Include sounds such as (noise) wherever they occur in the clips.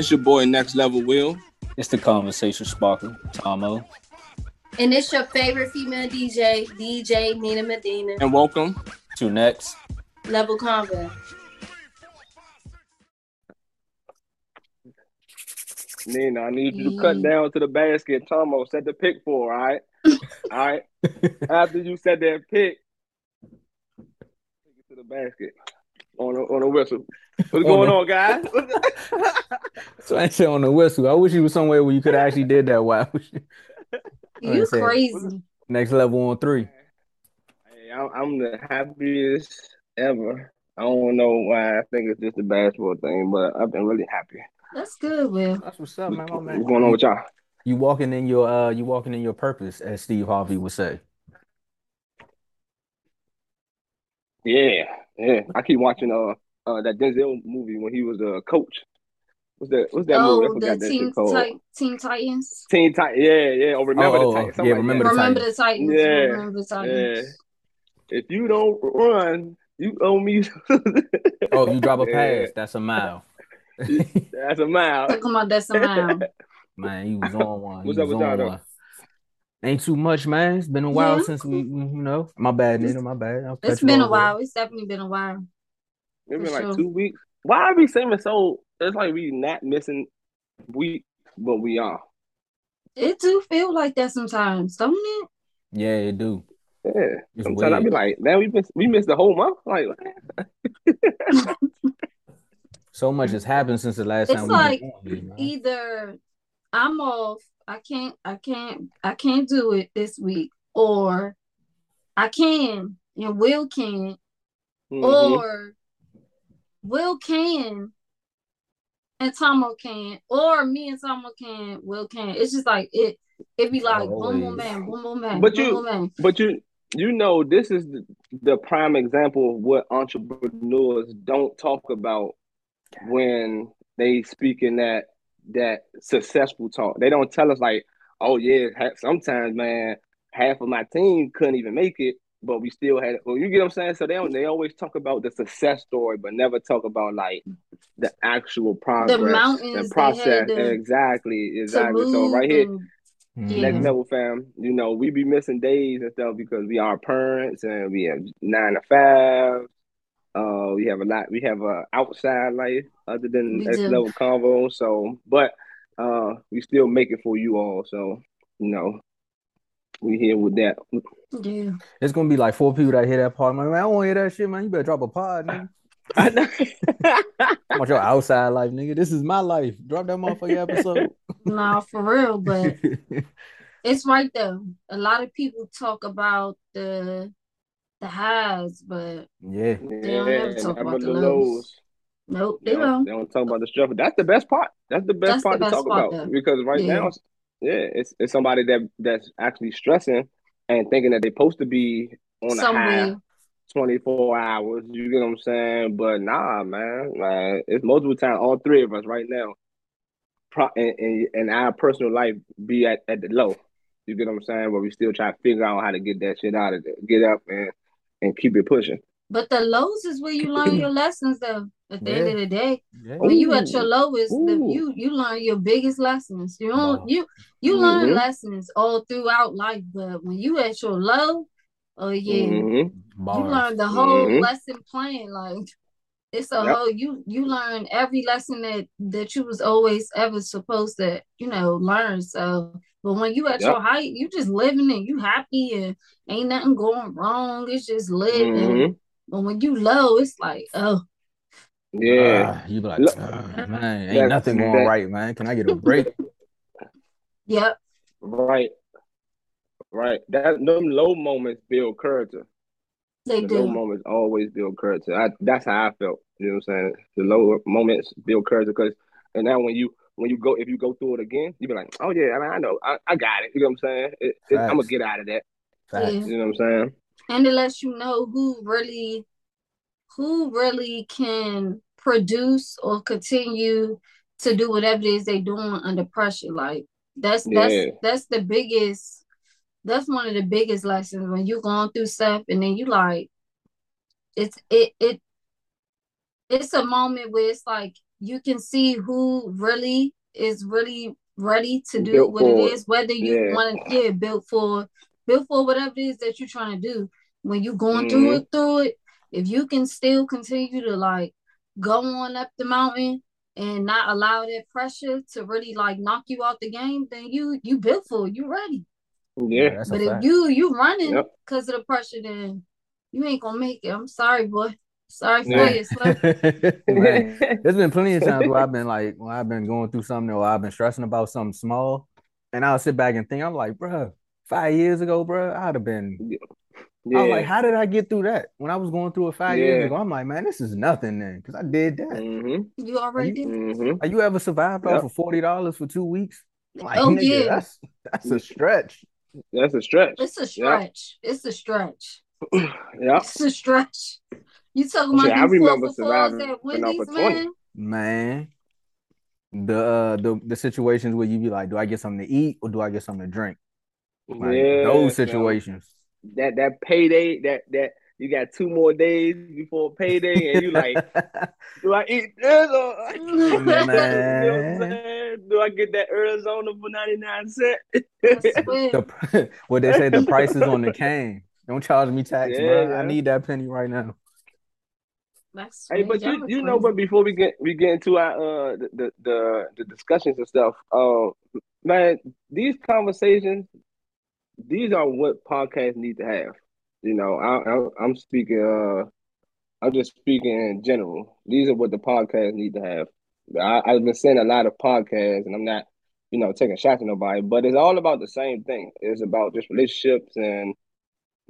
It's your boy Next Level Will. It's the conversation sparkle, Tomo. And it's your favorite female DJ, DJ Nina Medina. And welcome to Next Level Convo. Nina, I need you to cut mm. down to the basket. Tomo, set the pick for, all right? (laughs) all right. After you set that pick, take it to the basket on a, on a whistle. What's going on, guys? (laughs) (laughs) so I ain't say on the whistle. I wish you was somewhere where you could actually did that. Why? you (laughs) crazy. Next level on three. Hey, I'm the happiest ever. I don't know why I think it's just a basketball thing, but I've been really happy. That's good, Will. That's what's up, man. Oh, man. What's going on with y'all? You walking in your uh you walking in your purpose, as Steve Harvey would say. Yeah, yeah. I keep watching uh uh, that Denzel movie when he was a coach. What's that? What's that oh, movie? I the Teen, Ti- Teen Titans. Teen Titans. Yeah, yeah. Or remember oh, the Titans. yeah, remember, the, remember Titans. the Titans. Yeah, remember the Titans. Yeah. If you don't run, you owe me. (laughs) oh, you drop a pass. Yeah. That's a mile. (laughs) that's a mile. Talking about that's a mile. (laughs) Man, he was on one. What's up with y'all? Ain't too much, man. It's been a while yeah. since we, you know. My bad, Nina. My bad. I'll it's been a while. It's definitely been a while. It's been like sure. two weeks. Why are we saying so? It's like we not missing week, but we are. It do feel like that sometimes, don't it? Yeah, it do. Yeah. It's sometimes weird. I be like, man, we missed we missed the whole month. Like, (laughs) so much has happened since the last it's time. It's like either I'm off, I can't, I can't, I can't do it this week, or I can and Will can, mm-hmm. or Will can and Tomo can, or me and Tomo can, Will can. It's just like it. It be like boom, boom, man, boom, boom, man. But boom, you, boom, man. but you, you know, this is the, the prime example of what entrepreneurs don't talk about when they speak in that that successful talk. They don't tell us like, oh yeah, sometimes man, half of my team couldn't even make it, but we still had. Well, you get what I'm saying? So they they always talk about the success story, but never talk about like the actual progress, the mountains, the process. exactly, exactly. So right here, and, yeah. next level fam, you know, we be missing days and stuff because we are parents and we have nine to five. Uh, we have a lot. We have a outside life other than next level convo. So, but uh, we still make it for you all. So, you know, we here with that. Yeah. It's gonna be like four people that hear that part. I'm like, man, I don't want to hear that shit, man. You better drop a pod, nigga. I know. (laughs) want your outside life, nigga. This is my life. Drop that motherfucking episode. (laughs) nah, for real, but (laughs) it's right though. A lot of people talk about the the highs, but yeah, they don't ever talk about the lows. lows. Nope, they, they don't. They don't talk about the struggle. That's the best part. That's the best That's part the to best talk part, about though. because right Yeah. now, yeah, it's it's somebody that that's actually stressing and thinking that they're supposed to be on a high 24 hours. You get what I'm saying? But nah, man. Like, it's multiple times, all three of us right now, pro- in, in, in our personal life, be at, at the low. You get what I'm saying? But we still try to figure out how to get that shit out of there, get up and and keep it pushing. But the lows is where you (laughs) learn your lessons though. At the end of the day. Yeah. When you at your lowest, the, you you learn your biggest lessons. You don't Wow. you you learn Mhm. lessons all throughout life, but when you at your low, oh yeah, Mhm. you learn the whole Mhm. lesson plan. Like it's a Yep. whole you you learn every lesson that that you was always ever supposed to you know learn. So, but when you at Yep. your height, you just living and you happy and ain't nothing going wrong. It's just living. But when you low, it's like oh Yeah. Ah, you be like, Look- "Ah, man, ain't That- nothing going that- right, man. Can I get a break? (laughs) yep Right. Right. That them low moments build character. they the low moments always build character. I, that's how I felt. You know what I'm saying? The low moments build character because, and now when you when you go if you go through it again, you be like, oh yeah, I, mean, I know, I, I got it. You know what I'm saying? It, it, I'm gonna get out of that. Facts. You know what I'm saying? And it lets you know who really who really can produce or continue to do whatever it is they doing under pressure like that's that's Yeah. that's the biggest that's one of the biggest lessons when you're going through stuff and then you like it's it it it's a moment where it's like you can see who really is really ready to do Built what for it is, whether you Yeah. want to, yeah, built for, built for whatever it is that you're trying to do. When you're going through Mhm. it, through it, if you can still continue to like go on up the mountain and not allow that pressure to really like knock you out the game, then you you built for it, you ready. Yeah. But if fact. you you running Yep. because of the pressure, then you ain't gonna make it. I'm sorry, boy. Sorry for Yeah. you, Slim. (laughs) There's been plenty of times where I've been like, when I've been going through something or I've been stressing about something small, and I'll sit back and think, I'm like, bruh, five years ago, bruh, I'd have been. I was like, how did I get through that? When I was going through it five years Yeah. ago, I'm like, man, this is nothing then, because I did that. Mm-hmm. You already you- did. Mm-hmm. Have you ever survived off Yep. of forty dollars for two weeks? Like, Oh, nigga, yeah. that's that's a stretch. That's a stretch. It's a stretch. It's a stretch. (clears throat) Yeah. It's a stretch. You talking Shit, about I remember four for surviving at Wendy's, 20. man? Man, the uh, the the situations where you be like, do I get something to eat or do I get something to drink? Like Yeah, those so situations. That that payday, that that you got two more days before payday, and you like, (laughs) do I eat this or (laughs) (laughs) you know what I'm Do I get that Arizona for ninety nine cent? The what they say the price is on the cane. Don't charge me tax, Yeah, bro. yeah. I need that penny right now. That's Hey, but y'all you know, crazy. but before we get we get into our uh the the the, the discussions and stuff, uh, man, these conversations, these are what podcasts need to have. You know, I, I I'm speaking uh, I'm just speaking in general. These are what the podcasts need to have. I, I've been seeing a lot of podcasts, and I'm not, you know, taking shots at nobody, but it's all about the same thing. It's about just relationships and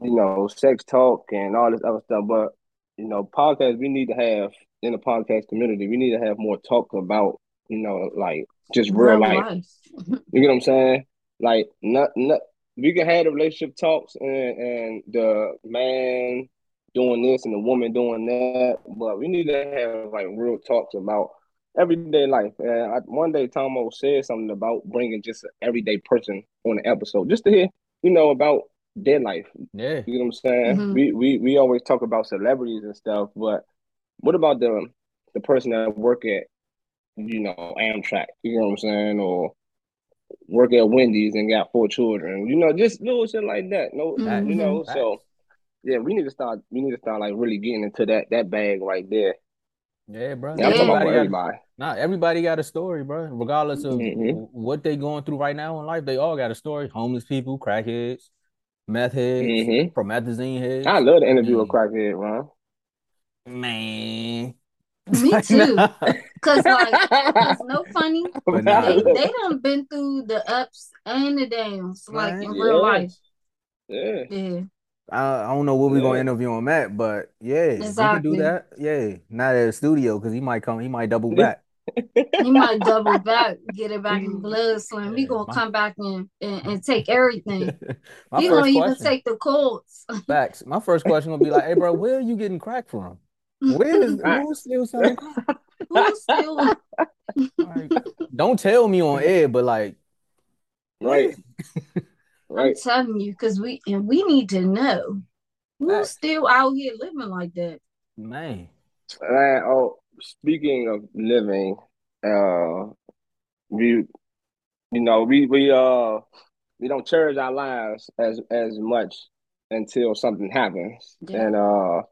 you know, sex talk and all this other stuff. But you know, podcasts we need to have in the podcast community. We need to have more talk about, you know, like just real, life. You get what I'm saying? Like, not not we can have the relationship talks and and the man doing this and the woman doing that, but we need to have like real talks about everyday life. And I, one day, Tomo said something about bringing just an everyday person on an episode, just to hear, you know, about their life. Yeah. You know what I'm saying? Mhm. We we we always talk about celebrities and stuff, but what about the the person that work at you know Amtrak? You know what I'm saying? Or work at Wendy's and got four children. You know, just little shit like that. No, Mhm. you know. So yeah, we need to start. We need to start like really getting into that that bag right there. Yeah, bro. Yeah, I'm talking about Everybody got, nah, everybody got a story, bro. Regardless of Mhm. what they going through right now in life, they all got a story. Homeless people, crackheads, meth heads, Mhm. promethazine heads. I love the interview with Mm. Crackhead, Ron. Man. (laughs) Me too. (laughs) Cause like, cause no funny. They they done been through the ups and the downs, like Man, in real yeah. life. Yeah. Yeah. I, I don't know what we're gonna interview him at, but yeah, we can do that. Yeah, not at the studio because he might come, he might double back. (laughs) He might double back, get it back in blood slam. He Yeah, gonna my- come back in and, and take everything. My he gonna first even take the courts. facts. My first question gonna be like, "Hey, bro, where are you getting crack from? Where is Facts. (laughs) who's still selling crack? (laughs) Who's still Like, don't tell me on air, but like, Right. (laughs) I'm Right. telling you, because we and we need to know who's Facts. still out here living like that. man, Uh, oh, speaking of living, uh, we, you know, we we uh we don't cherish our lives as as much until something happens, Yeah. and uh,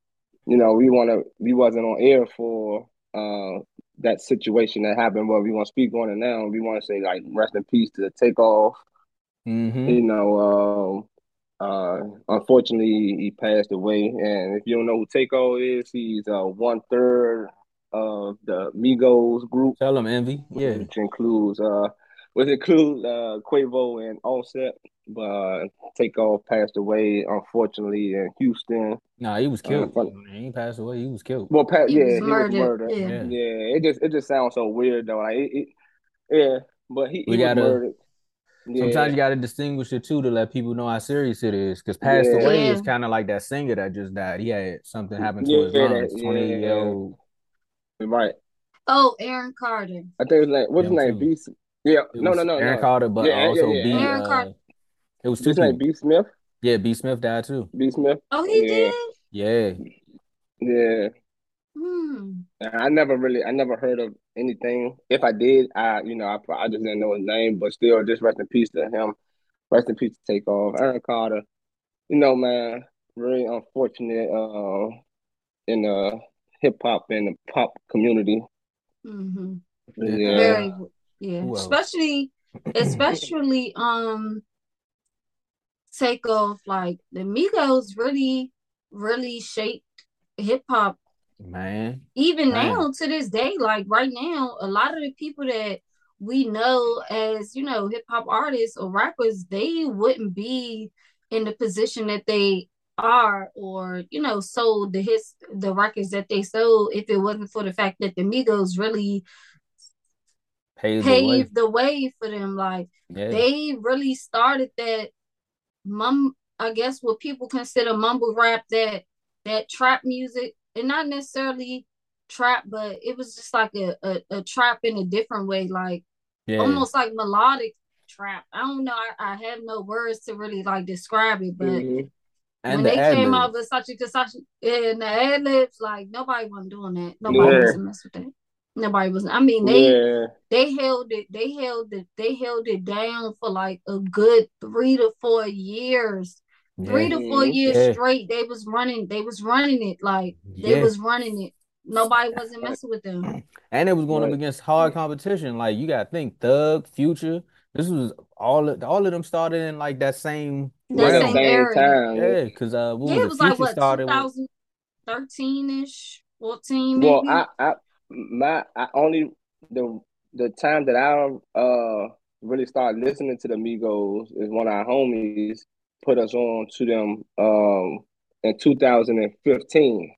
you know, we want to we wasn't on air for uh that situation that happened, but we want to speak on it now. We want to say like rest in peace to Takeoff. hmm You know, um, uh, unfortunately, he passed away. And if you don't know who Takeoff is, he's uh, one third of the Migos group, tell him envy. Yeah, which includes uh, which include uh, Quavo and Offset. But uh, Takeoff passed away, unfortunately, in Houston. nah, he was Uh, killed. fun- He passed away. He was killed. Well, pa- He yeah, was he was murdered. murdered. Yeah. Yeah. Yeah, it just it just sounds so weird though. Like, it, it, yeah, but he, We he was gotta- murdered. Sometimes Yeah, you got to distinguish it too to let people know how serious it is. Because passed Yeah. away is kind of like that singer that just died. He had something happen to Yeah, his that- lungs. Twenty yeah. year old. right. Oh, Aaron Carter. I think it was like What's his name? too. Beast. Yeah. It No, no, no, Aaron no. Carter, but Yeah, yeah, also yeah. B. Aaron uh, Carter. it was two His name. B Smith. Yeah, B. Smith died too. B Smith. Oh, he Yeah. did. Yeah, Yeah. Hmm. I never really, I never heard of anything. If I did, I, you know, I, I just didn't know his name, but still, just rest in peace to him. Rest in peace to Takeoff. Aaron Carter. You know, man, really unfortunate uh, in the hip hop and the pop community. Mm-hmm. Yeah. Very, yeah. Especially, (clears throat) especially, um, Takeoff Like the Migos really, really shaped hip hop Man. even Man. now to this day, like right now, a lot of the people that we know as you know hip hop artists or rappers, they wouldn't be in the position that they are, or you know, sold the hits, the records that they sold, if it wasn't for the fact that the Migos really Paved the way. the way for them. Like Yeah. they really started that mum I guess what people consider mumble rap that that trap music and not necessarily trap but it was just like a, a, a trap in a different way like yeah. almost like melodic trap I don't know I, I have no words to really like describe it but Mhm. and when the they came out ad-libs. Versace Versace and the ad libs like nobody wasn't doing that nobody Yeah. wasn't messing with that nobody was I mean they Yeah. they held it they held it they held it down for like a good three to four years three Yeah. to four years Yeah. straight they was running they was running it like they Yeah. was running it nobody wasn't messing with them (clears throat) And it was going up against hard competition. Like you gotta think Thug, Future. This was all of all of them started in like that same That Around the realm. same same area. time. Yeah, because uh what yeah it was was like what 2013ish 14 maybe Well, I, I, my, I only the the time that I uh really started listening to the Migos is when our homies put us on to them um in 2015.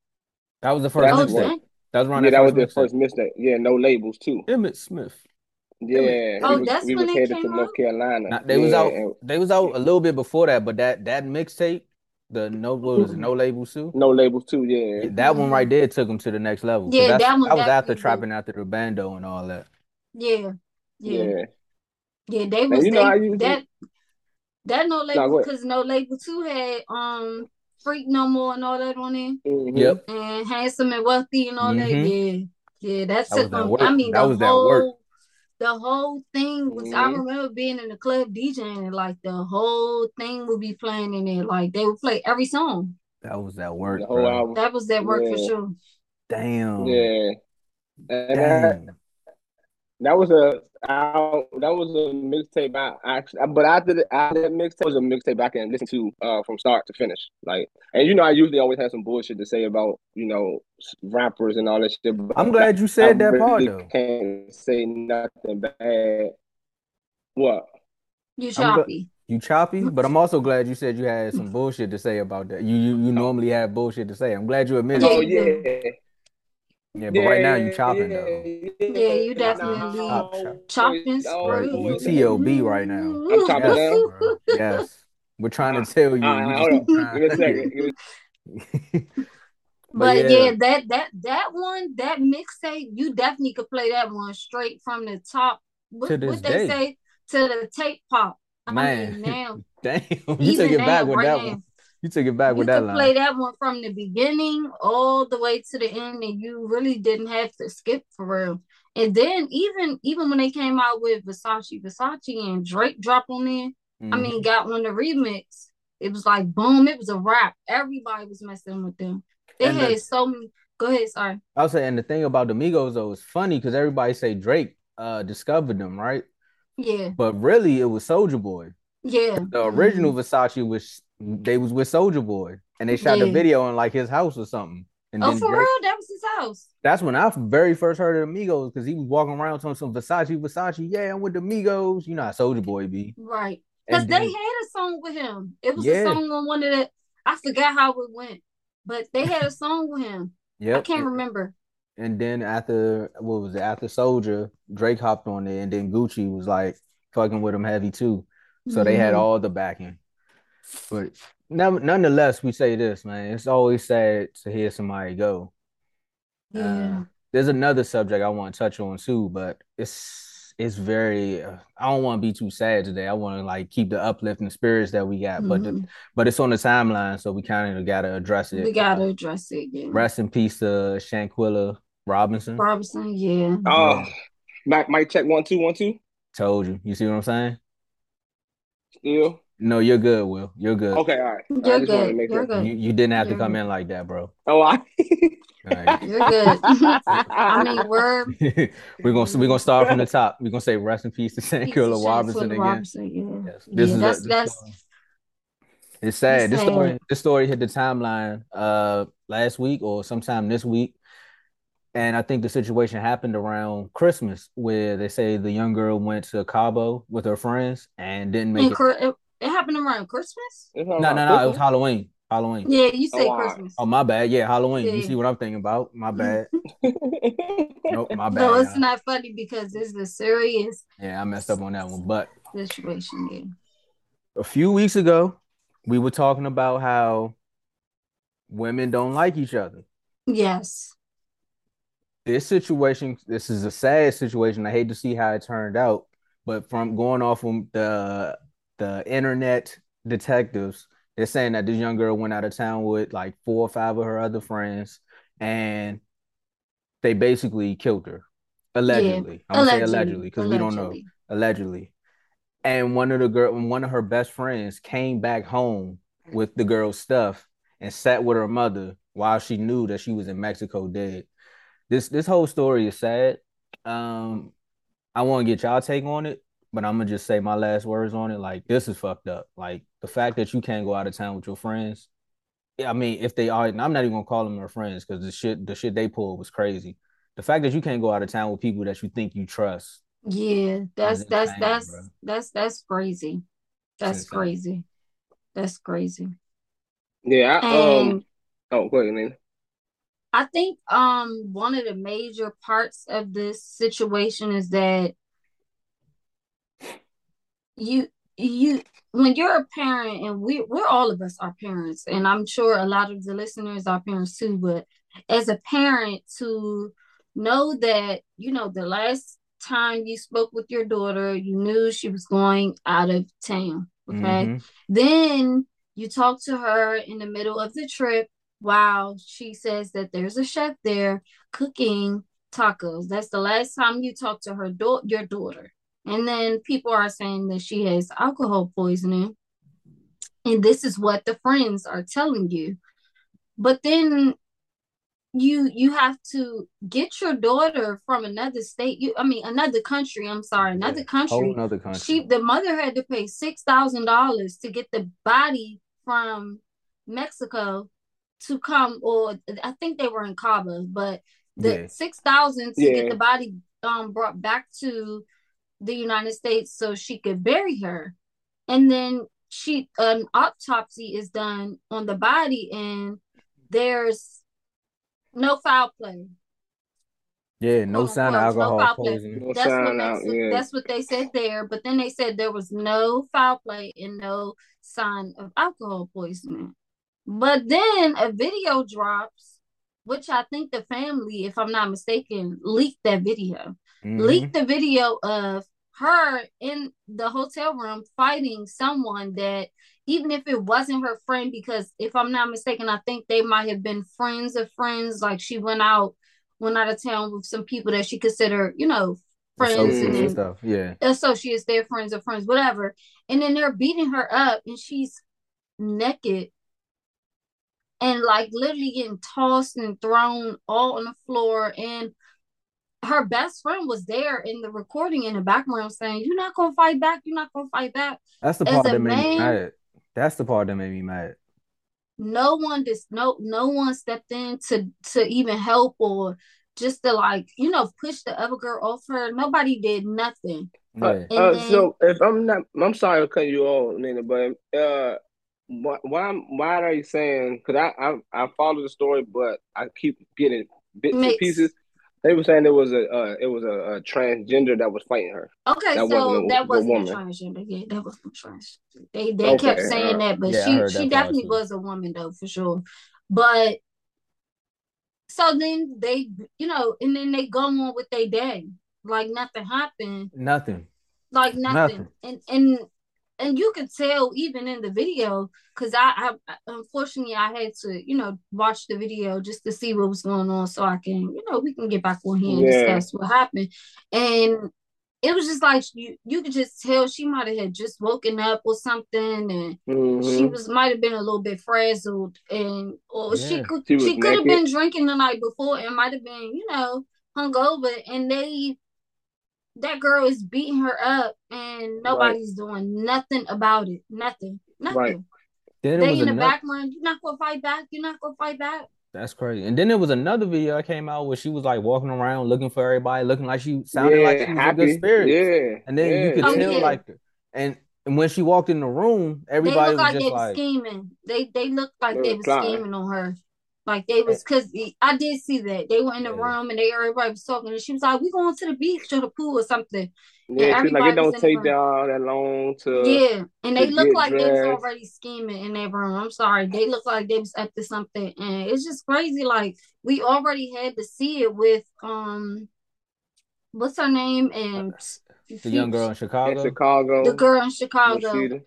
that was the first That's oh mixtape. That was around Yeah, that that was first their mixtape. first mistake. Yeah, no labels too. Emmett Smith. Yeah, Oh, we was that's we when was they headed to came North out? Carolina. Now, they was out and they was out a little bit before that, but that that mixtape, the no what was it, no labels too? no labels too. Yeah, Yeah, that one right there took them to the next level. Yeah, that's, that one that was after did. trapping after the bando and all that. yeah yeah yeah. yeah they was you know they usually that that no no label go ahead. because no label two had um freak no more and all that on there Mhm. Yep. and handsome and wealthy and all that. Mhm. Yeah, yeah, that That took that them. I mean, That the was that work. Whole, the whole thing was. I Mhm. remember being in the club DJing, and like the whole thing would be playing in there. Like they would play every song. That was that work, The whole album. That was that work for sure. Damn. Yeah, and that Damn. That was a I, that was a mixtape. I actually, but after the, after that mixtape was a mixtape I can listen to uh from start to finish. Like, and you know, I usually always have some bullshit to say about you know rappers and all that shit. But I'm glad you I said that part really though. can't say nothing bad. What? You I'm gl- choppy. You choppy, but I'm also glad you said you had some bullshit to say about that. You you, you normally have bullshit to say. I'm glad you admitted Oh it. yeah, Yeah, but right now you yeah, chopping yeah, though. Yeah, you yeah. definitely Chop, chop. chopping Right, screw. you TLB right now. I'm chopping Yes, now. Yes. We're trying to tell you. Right, hold on. Give a second. Give me. But But yeah. yeah, that that that one, that mixtape, you definitely could play that one straight from the top. What, To this what they day. say to the tape pop. I mean, now (laughs) Damn, you took even it back with right that now, one. You took it back you with that could line. play that one from the beginning all the way to the end, and you really didn't have to skip for real. And then even even when they came out with Versace, Versace and Drake drop on there, I Mhm. mean, got on the remix. It was like boom, it was a wrap. Everybody was messing with them. They And the- had so many. Go ahead, sorry. I was saying the thing about the Migos though is funny because everybody say Drake uh discovered them, right? Yeah, But really it was Soldier Boy. yeah. The original Versace was they was with Soldier Boy and they shot the video in like his house or something. And Oh, for Drake, real? That was his house. that's when I very first heard of Amigos because he was walking around talking some Versace, Versace. Yeah, I'm with the Migos. You know how Soldier Boy be. Right. Because they then- had a song with him. It was Yeah. a song on one of the I forgot how it went, but they had a song with him. Yeah. I can't remember. and then after what was it? After Soldier, Drake hopped on there, and then Gucci was like fucking with him heavy too. So they had Mhm. all the backing. But nonetheless, we say this, man. It's always sad to hear somebody go. Yeah. Uh, there's another subject I want to touch on too, but it's it's very. Uh, I don't want to be too sad today. I want to like keep the uplifting spirits that we got, mm-hmm. but the, mm-hmm. but it's on the timeline, so we kind of got to address it. We got to address it. Yeah. Rest in peace to Shanquella Robinson. Robinson, yeah. Oh, yeah. Mike, check one two one two. Told you. You see what I'm saying? Still. No, you're good, Will. You're good. Okay, all right. You're good. You're good. You, you didn't have you're to come good. in like that, bro. (laughs) Oh, I. Right. You're good. (laughs) I mean, we're (laughs) we're gonna we're gonna start from the top. We're gonna say rest in peace to Shanquella Robinson again. Robinson, yeah. Yes. This yeah, is that's, a, that's it's sad. This story this story hit the timeline uh last week or sometime this week. And I think the situation happened around Christmas where they say the young girl went to Cabo with her friends and didn't make it. it. It happened around Christmas? No, no, no. It was Halloween. Halloween. Yeah, you say oh, Christmas. Oh, my bad. Yeah, Halloween. Yeah. You see what I'm thinking about? My (laughs) bad. nope, my bad. No, it's y'all. not funny because it's a serious. Yeah, I messed up on that one. But situation. Yeah. A few weeks ago, we were talking about how women don't like each other. Yes. This situation, this is a sad situation. I hate to see how it turned out, but from going off from the the internet detectives they're saying that this young girl went out of town with like four or five of her other friends, and they basically killed her. Allegedly, yeah. I'm gonna say allegedly because we don't know. Allegedly, and one of the girl, one of her best friends came back home with the girl's stuff and sat with her mother while she knew that she was in Mexico dead. This this whole story is sad. Um, I want to get y'all take on it but I'm gonna just say my last words on it. Like this is fucked up. Like the fact that you can't go out of town with your friends. I mean, if they are, I'm not even gonna call them your friends because the shit the shit they pulled was crazy. The fact that you can't go out of town with people that you think you trust. Yeah, that's that's insane, that's bro. that's that's crazy. That's crazy. That's crazy. Yeah. I, um. Oh, go ahead, man. I think um one of the major parts of this situation is that you you when you're a parent and we we're all of us are parents and i'm sure a lot of the listeners are parents too but as a parent to know that you know the last time you spoke with your daughter you knew she was going out of town okay? Mm-hmm. then you talk to her in the middle of the trip while she says that there's a chef there cooking tacos. That's the last time you talk to her do- your daughter and then people are saying that she has alcohol poisoning. And this is what the friends are telling you. But then you you have to get your daughter from another state you i mean another country i'm sorry another yeah, country another country she the mother had to pay six thousand dollars to get the body from mexico to come or i think they were in cabo but the yeah. six thousand to yeah. get the body um brought back to the United States so she could bury her. And then she an autopsy is done on the body and there's no foul play. Yeah, no sign of alcohol no poisoning. No that's, what out, yeah. that's what they said there. But then they said there was no foul play and no sign of alcohol poisoning. But then a video drops, which I think the family, if I'm not mistaken, leaked that video mm-hmm. leaked the video of her in the hotel room fighting someone that even if it wasn't her friend because if i'm not mistaken i think they might have been friends of friends. Like she went out went out of town with some people that she considered you know friends and, and stuff yeah. associates their friends or friends whatever. And then they're beating her up and she's naked and like literally getting tossed and thrown all on the floor. And her best friend was there in the recording in the background saying, You're not gonna fight back, you're not gonna fight back. That's the part that made man, me mad. That's the part that made me mad. No one just no no one stepped in to to even help or just to like, you know, push the other girl off her. Nobody did nothing. Uh, uh, then, so if I'm not I'm sorry to cut you off, Nina, but uh why why, why are you saying because I, I I follow the story but I keep getting bits and pieces they were saying it was a uh, it was a, a, transgender that was fighting her. Okay, that so wasn't a, that wasn't a transgender. Yeah, that was a trans. They they okay, kept saying uh, that, but yeah, she she definitely was a woman though for sure. But so then they you know, and then they go on with their day. like nothing happened. Nothing. Like nothing. nothing. And and and you could tell even in the video because I, I unfortunately I had to you know watch the video just to see what was going on so I can you know we can get back on here and yeah. discuss what happened and it was just like you you could just tell she might have had just woken up or something and mm-hmm. she was might have been a little bit frazzled and or yeah. she could she, she could have been drinking the night before and might have been you know hungover and they that girl is beating her up and nobody's right. doing nothing about it. Nothing. Nothing. Right. Then they in the another... background, you're not gonna fight back, you're not gonna fight back. That's crazy. And then there was another video that came out where she was like walking around looking for everybody, looking like she sounded yeah, like she was happy. in good spirits. Yeah. And then yeah. you could oh, tell yeah. like and and when she walked in the room, everybody was like just they like scheming. They they looked like they, they were scheming on her. Like they was because I did see that they were in the yeah. room and they everybody was talking and she was like, "We going to the beach or the pool or something." Yeah, she's like, "It don't take y'all that long to." Yeah, and they look like dressed. they was already scheming in their room. I'm sorry, they look like they was up to something, and it's just crazy. Like we already had to see it with um, what's her name and the young girl in Chicago. In Chicago, the girl in Chicago.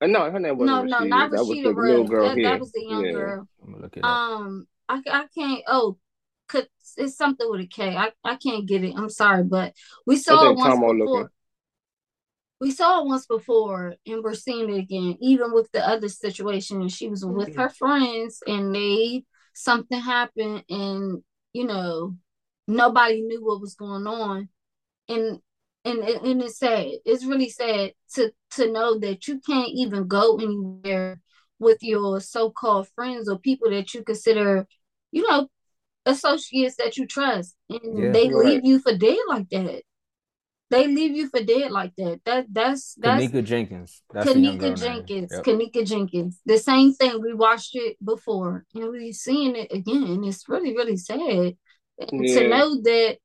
Uh, no, her name wasn't no, Rashida. no, not that Rashida. Was the little girl that, that was the young yeah. girl. I'm gonna look it up. Um, I, I can't. Oh, could it's something with a K. I, I can't get it. I'm sorry, but we saw it once before. Looking. We saw it once before, and we're seeing it again. Even with the other situation, And she was with mm-hmm. her friends, and they something happened, and you know nobody knew what was going on, and and and it's sad. It's really sad to to know that you can't even go anywhere with your so-called friends or people that you consider, you know, associates that you trust, and yeah, they right. leave you for dead like that. They leave you for dead like that. That that's that's Kenneka Jenkins. That's Kenneka Jenkins. Yep. Kenneka Jenkins. The same thing. We watched it before, and we're seeing it again. It's really really sad yeah. to know that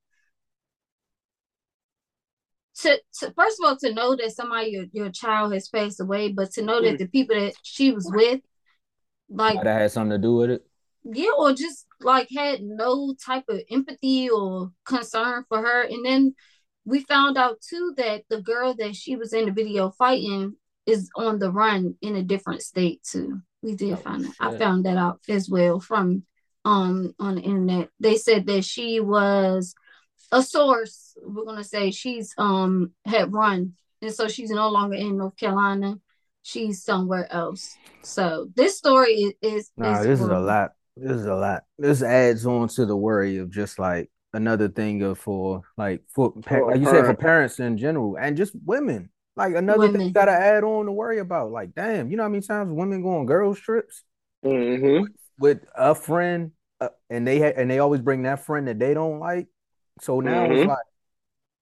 to, to first of all to know that somebody your, your child has passed away, but to know that the people that she was with, like that had something to do with it. Yeah, or just like had no type of empathy or concern for her. And then we found out too that the girl that she was in the video fighting is on the run in a different state too. We did oh, find that. I found that out as well from um on the internet. They said that she was a source, we're gonna say she's um had run, and so she's no longer in North Carolina. She's somewhere else. So this story is is, nah, this is a lot. This is a lot. This adds on to the worry of just like another thing of for like for like you said for parents in general and just women. Like another women. thing you gotta add on to worry about. Like, damn, you know how many times women go on girls trips mm-hmm. with, with, a friend, uh, and they ha- and they always bring that friend that they don't like, so now mm-hmm. it's like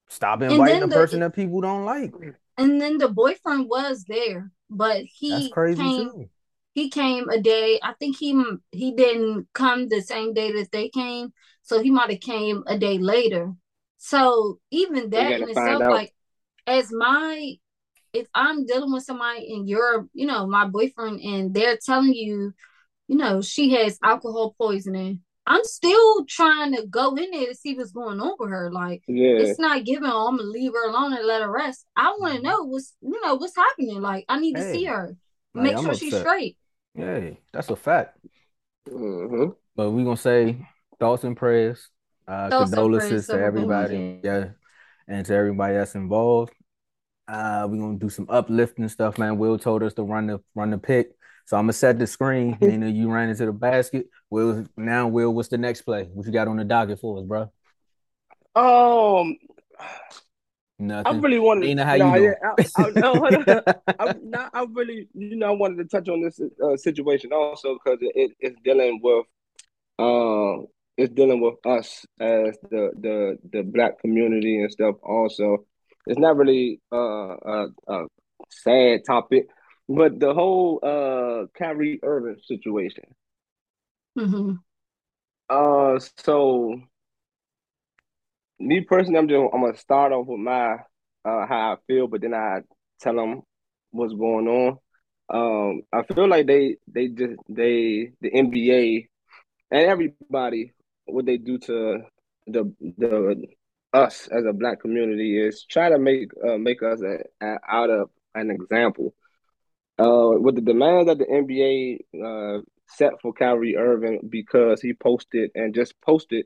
stop inviting the, the, person that people don't like. And then the boyfriend was there, but he came. Too. He came a day. I think he he didn't come the same day that they came, so he might have came a day later. So even that in itself, like as my if I'm dealing with somebody and you're, you know, my boyfriend, and they're telling you, you know, she has alcohol poisoning, I'm still trying to go in there to see what's going on with her. Like, yeah. it's not giving. Oh, I'm gonna leave her alone and let her rest. I want to mm-hmm. know what's you know what's happening. Like, I need hey. to see her, make sure upset. she's straight. Yeah, that's a fact. Mm-hmm. But we gonna say thoughts and prayers, uh, thoughts condolences prayers to everybody, yeah, and to everybody that's involved. Uh, we're gonna do some uplifting stuff, man. Will told us to run the run the pick. So I'm gonna set the screen. (laughs) you know, you ran into the basket. Will now, Will, what's the next play? What you got on the docket for us, bro? Um, nothing. I really wanted. How you doing? I, I, no, I, not, (laughs) I really, you know, I wanted to touch on this uh, situation also because it, it's dealing with, um, uh, it's dealing with us as the the the black community and stuff. Also, it's not really uh, a, a sad topic, but the whole uh Kyrie Irving situation. Mm-hmm. Uh, so me personally, I'm just I'm gonna start off with my uh how I feel, but then I tell them what's going on. Um, I feel like they they just they the NBA and everybody what they do to the the us as a black community is try to make uh, make us a, a, out of an example. Uh, with the demand that the NBA uh, set for Kyrie Irving because he posted and just posted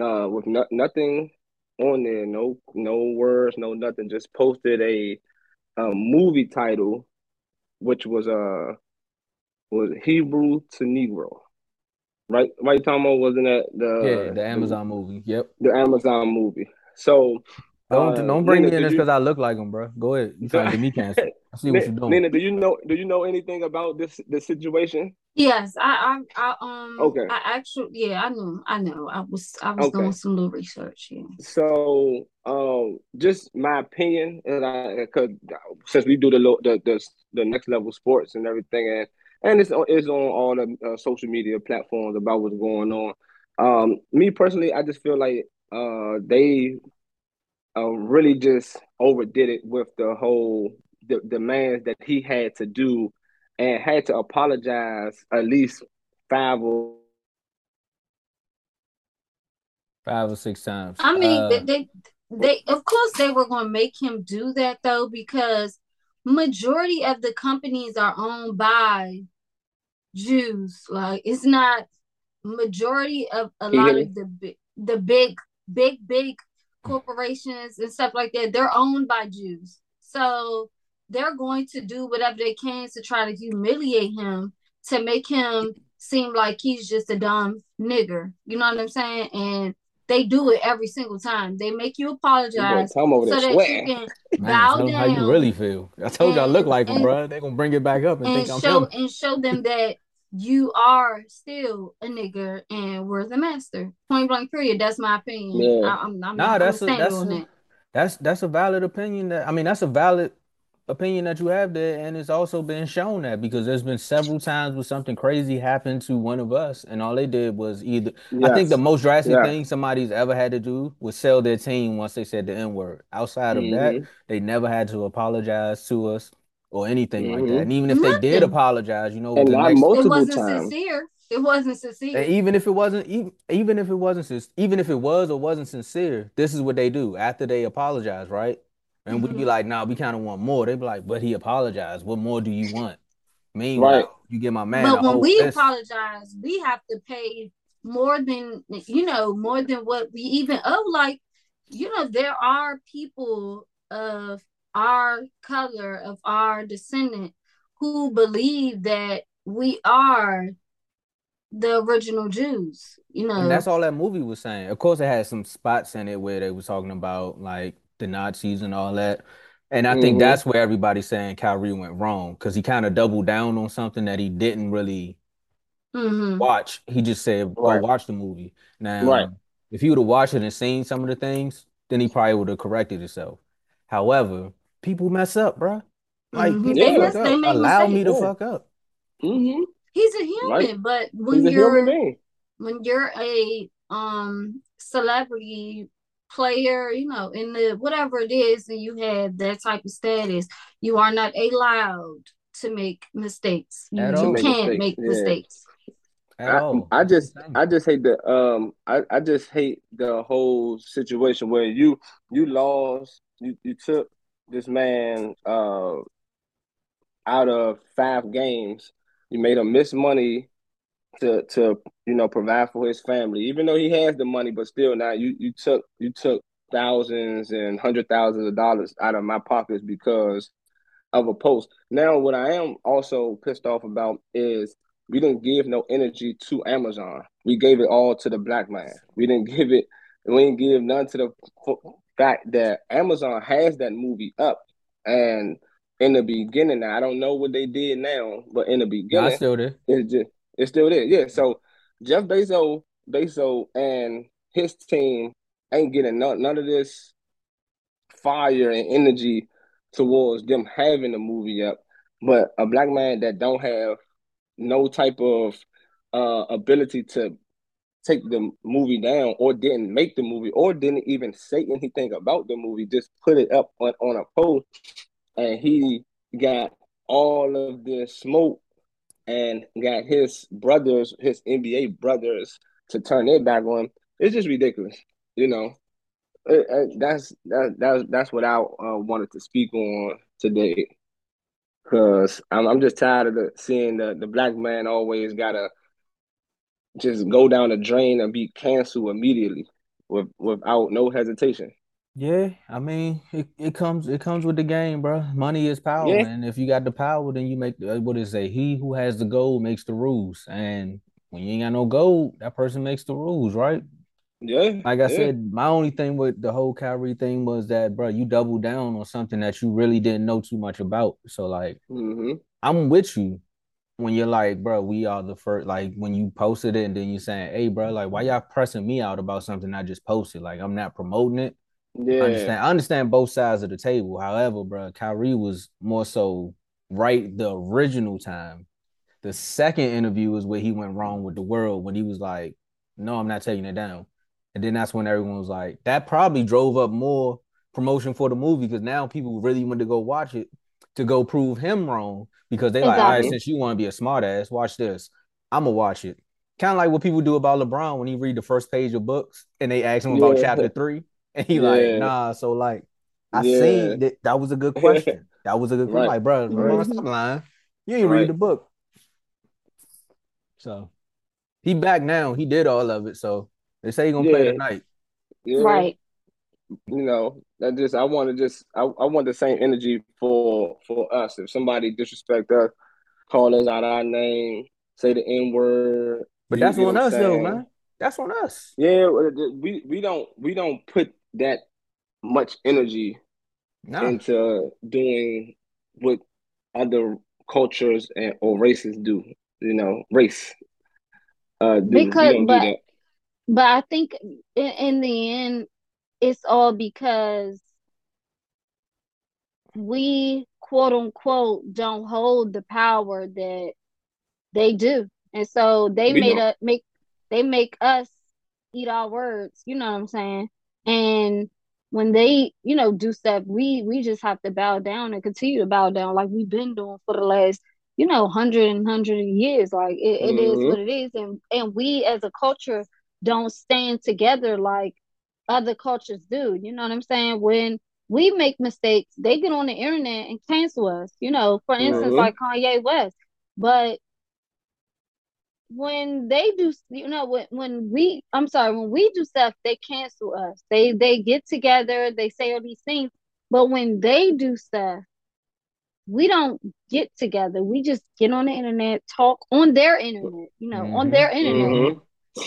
uh, with no, nothing on there, no no words, no nothing, just posted a, a movie title, which was uh was Hebrew to Negro. Right, right, Tomo wasn't that the yeah the Amazon the, movie? Yep, the Amazon movie. So don't uh, don't bring Nina, me in this because I look like him, bro. Go ahead. You trying to give me cancer? I see what (laughs) you're doing. Nina, do you know do you know anything about this this situation? Yes, I I, I um okay. I actually yeah I know I know I was I was okay. doing some little research. Yeah. So um just my opinion, and I because since we do the, the the the next level sports and everything, and and it's it's on all the uh, social media platforms about what's going on. Um, me personally, I just feel like uh they uh, really just overdid it with the whole the demands that he had to do and had to apologize at least five or five or six times. I mean, uh, they, they, they of course they were going to make him do that though because majority of the companies are owned by Jews. Like it's not majority of a lot of the the big big big corporations and stuff like that, they're owned by Jews. So they're going to do whatever they can to try to humiliate him to make him seem like he's just a dumb nigger. You know what I'm saying? And they do it every single time. They make you apologize so that sweat. you can Man, bow down. How you really feel? I told and, you I look like him, bro. They gonna bring it back up and, and think show, I'm him. and show them that you are still a nigger and we're the master. Point blank period. That's my opinion. Yeah. I, am I'm, nah, that's I'm a, that's a, that. that's that's a valid opinion. That I mean, that's a valid opinion that you have there, and it's also been shown that because there's been several times where something crazy happened to one of us, and all they did was either. Yes. I think the most drastic yeah. thing somebody's ever had to do was sell their team once they said the N word. Outside of mm-hmm. that, they never had to apologize to us or anything mm-hmm. like that. Mm-hmm. And even if Nothing. they did apologize, you know, and not next, multiple it wasn't times. sincere. It wasn't sincere. And even if it wasn't, even, even if it wasn't, even if it was or wasn't sincere, this is what they do after they apologize, right? And mm-hmm. we'd be like, "Nah, we kind of want more." They'd be like, "But he apologized. What more do you want?" Meanwhile, right. you get my man. But when we list. apologize, we have to pay more than you know, more than what we even owe. Like, you know, there are people of our color, of our descendant, who believe that we are the original Jews. You know, and that's all that movie was saying. Of course, it had some spots in it where they were talking about like the Nazis and all that. And I mm-hmm. think that's where everybody's saying Kyrie went wrong because he kind of doubled down on something that he didn't really mm-hmm. watch. He just said, "Go right. watch the movie." Now, right. if he would have watched it and seen some of the things, then he probably would have corrected himself. However, people mess up, bro. Like mm-hmm. people mess, up. Allow me to fuck up. Mm-hmm. He's a human, right. but when He's you're when you're a um celebrity player, you know, in the whatever it is, and you have that type of status, you are not allowed to make mistakes. You, you can't make yeah. mistakes. I, I, just I just hate the um I, I just hate the whole situation where you you lost you, you took this man uh, out of five games. You made him miss money to to you know provide for his family, even though he has the money, but still now you you took you took thousands and hundred thousands of dollars out of my pockets because of a post. Now, what I am also pissed off about is we didn't give no energy to Amazon. We gave it all to the black man. We didn't give it. We didn't give none to the fact that Amazon has that movie up, and in the beginning, now I don't know what they did now, but in the beginning, no, still there. It's just it's still there. Yeah. So Jeff Bezos, Bezos, and his team ain't getting none, none of this fire and energy towards them having the movie up. But a black man that don't have no type of uh, ability to take the movie down or didn't make the movie or didn't even say anything about the movie, just put it up on, on a post and he got all of the smoke and got his brothers, his NBA brothers to turn their back on. It's just ridiculous, you know. that's that, that's that's what I uh, wanted to speak on today, because I'm I'm just tired of the, seeing the the black man always gotta just go down the drain and be canceled immediately with without no hesitation. Yeah, I mean, it, it comes it comes with the game, bro. Money is power, yeah. and if you got the power, then you make the, what is it? He who has the gold makes the rules, and when you ain't got no gold, that person makes the rules, right? Yeah. Like I yeah. said, my only thing with the whole Kyrie thing was that, bro, you double down on something that you really didn't know too much about. So, like, mm-hmm. I'm with you when you're like, bro, we are the first. Like, when you posted it and then you're saying, hey, bro, like, why y'all pressing me out about something I just posted? Like, I'm not promoting it. Yeah. I understand. I understand both sides of the table. However, bro, Kyrie was more so right the original time. The second interview is where he went wrong with the world when he was like, no, I'm not taking it down. And then that's when everyone was like, that probably drove up more promotion for the movie because now people really want to go watch it to go prove him wrong because they exactly. like, all right, since you want to be a smartass, watch this. I'm gonna watch it. Kind of like what people do about LeBron when he read the first page of books and they ask him about yeah. chapter three, (laughs) and he yeah. like, nah. So like, I yeah. seen that that was a good (laughs) question. that was a good question. Like, bro, right. stop lying. You ain't right. read the book. So he back now. He did all of it. So they say he gonna yeah. play tonight. Yeah. Right. You know, that just I want to just I, I want the same energy for for us. If somebody disrespect us, call us out our name, say the N word. But that's on us though, man. That's on us. Yeah, we we don't we don't put that much energy no. into doing what other cultures and or races do. You know, race. Uh, do. Because, but but I think in, in the end, it's all because we quote unquote don't hold the power that they do. And so they we made a make they make us eat our words, you know what I'm saying? And when they, you know, do stuff, we we just have to bow down and continue to bow down like we've been doing for the last, you know, hundred and hundred years. Like it, it mm-hmm. is what it is. And and we as a culture don't stand together like other cultures do. You know what I'm saying? When we make mistakes, they get on the internet and cancel us. You know, for instance, mm-hmm. like Kanye West. But when they do, you know, when when we, I'm sorry, when we do stuff, they cancel us. They they get together, they say all these things. But when they do stuff, we don't get together. We just get on the internet, talk on their internet, you know, mm-hmm. on their internet. Mm-hmm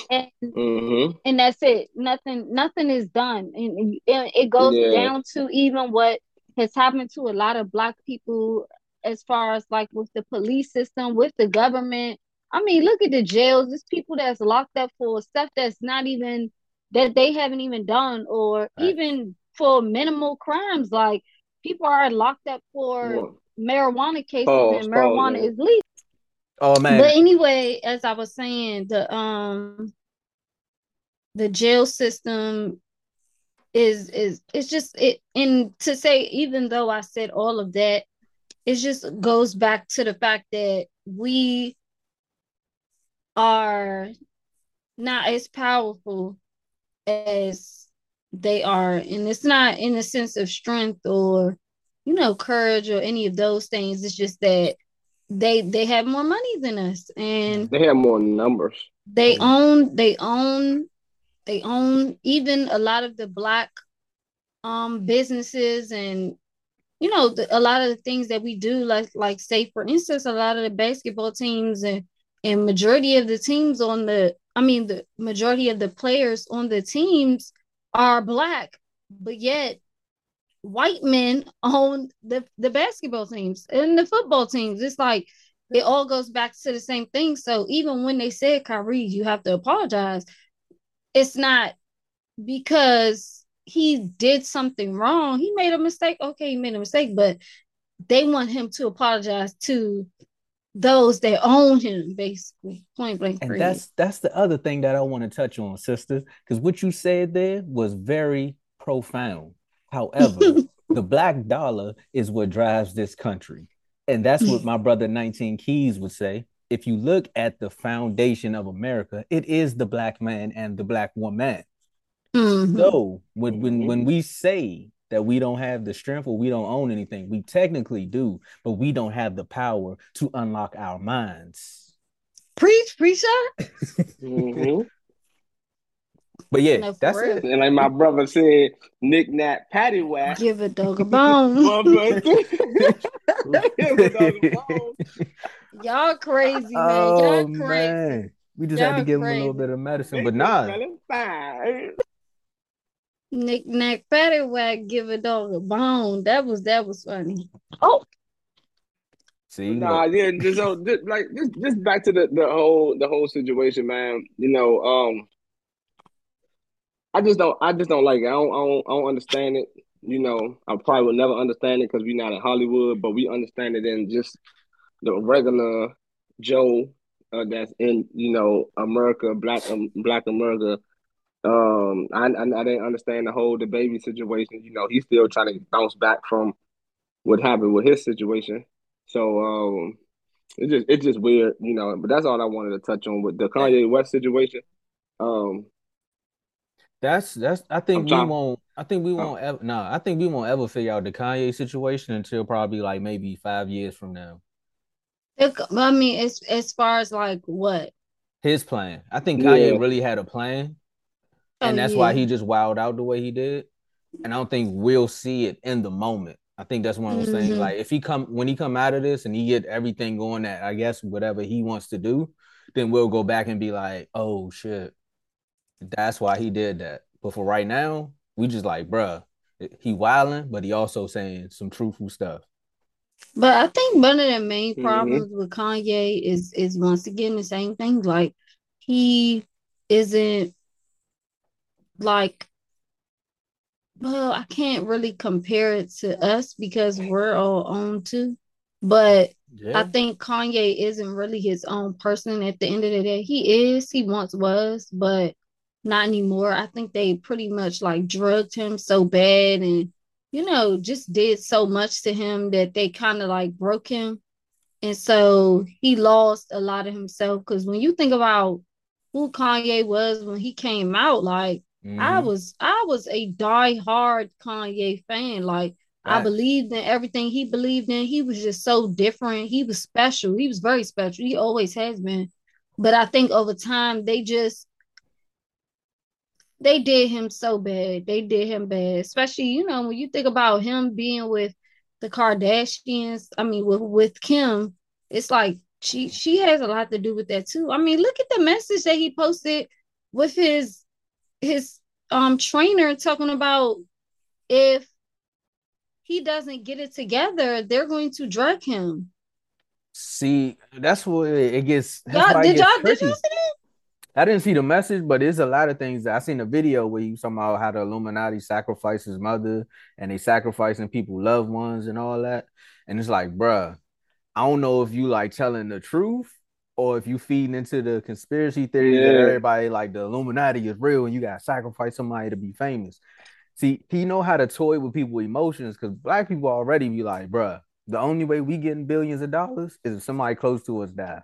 and mm-hmm. and that's it. Nothing nothing is done, and, and it goes yeah. down to even what has happened to a lot of black people as far as like with the police system, with the government. I mean, look at the jails. There's people that's locked up for stuff that's not even that they haven't even done, or right. even for minimal crimes. Like people are locked up for marijuana cases, and marijuana is legal. Oh man. But anyway, as I was saying, the um the jail system is is it's just it and to say even though I said all of that, it just goes back to the fact that we are not as powerful as they are. And it's not in a sense of strength or you know courage or any of those things. It's just that they they have more money than us. And they have more numbers. they own they own they own even a lot of the black um businesses and you know the, a lot of the things that we do like like say for instance a lot of the basketball teams and and majority of the teams on the i mean the majority of the players on the teams are black but yet white men own the, the basketball teams and the football teams. It's like it all goes back to the same thing. So even when they said Kyrie, you have to apologize, it's not because he did something wrong. He made a mistake. Okay, he made a mistake, but they want him to apologize to those that own him, basically. Point blank. And that's that's the other thing that I want to touch on, sisters, because what you said there was very profound. However, (laughs) the black dollar is what drives this country. And that's what my brother 19 Keys would say. If you look at the foundation of America, it is the black man and the black woman. Mm-hmm. So when when when we say that we don't have the strength or we don't own anything, we technically do, but we don't have the power to unlock our minds. Preach, preacher. mm-hmm. (laughs) But yeah, no, that's real. it. And like my brother said, Nick Nat Patty Whack. Give a dog a bone. Y'all crazy, man. Oh, Y'all crazy. Man. We just Y'all had to give crazy. him a little bit of medicine, but nah. Nick Nack Patty Whack give a dog a bone. That was that was funny. Oh. See, nah, yeah, just, just like just, just back to the, the whole the whole situation, man. You know, um, I just don't I just don't like it. I don't I don't, I don't understand it. You know, I probably will never understand it because we're not in Hollywood, but we understand it in just the regular Joe uh, that's in you know America, Black um, Black America. Um, I, I, I didn't understand the whole DaBaby situation. You know, he's still trying to bounce back from what happened with his situation. So um, it's just it's just weird, you know. But that's all I wanted to touch on with the Kanye West situation. Um, that's that's. I think we won't. I think we oh. won't ever. Nah, I think we won't ever figure out the Kanye situation until probably like maybe five years from now. I mean, as as far as like what his plan, I think Kanye yeah. really had a plan, and oh, that's yeah. why he just wowed out the way he did. And I don't think we'll see it in the moment. I think that's one of those mm-hmm. things. Like if he come when he come out of this and he get everything going that I guess whatever he wants to do, then we'll go back and be like, oh shit, that's why he did that. But for right now, we just like, bruh, he wilding, but he also saying some truthful stuff. But I think one of the main mm-hmm. problems mm-hmm. with Kanye is is once again the same thing. Like he isn't like well, I can't really compare it to us because we're all on too. But yeah. I think Kanye isn't really his own person at the end of the day. He is, he once was, but not anymore. I think they pretty much like drugged him so bad and you know, just did so much to him that they kind of like broke him. And so he lost a lot of himself. Cause when you think about who Kanye was when he came out, like mm-hmm. I was I was a die-hard Kanye fan. Like right. I believed in everything he believed in. He was just so different. He was special. He was very special. He always has been. But I think over time they just they did him so bad. They did him bad, especially you know when you think about him being with the Kardashians. I mean, with with Kim, it's like she she has a lot to do with that too. I mean, look at the message that he posted with his his um trainer talking about if he doesn't get it together, they're going to drug him. See, that's what it gets. Y'all, did y'all did y'all see that? I didn't see the message, but there's a lot of things that I seen a video where you somehow how the Illuminati sacrificed his mother and they sacrificing people loved ones and all that. And it's like, bruh, I don't know if you like telling the truth or if you feeding into the conspiracy theory yeah. that everybody like the Illuminati is real and you gotta sacrifice somebody to be famous. See, he know how to toy with people's emotions because black people already be like, bruh, the only way we getting billions of dollars is if somebody close to us die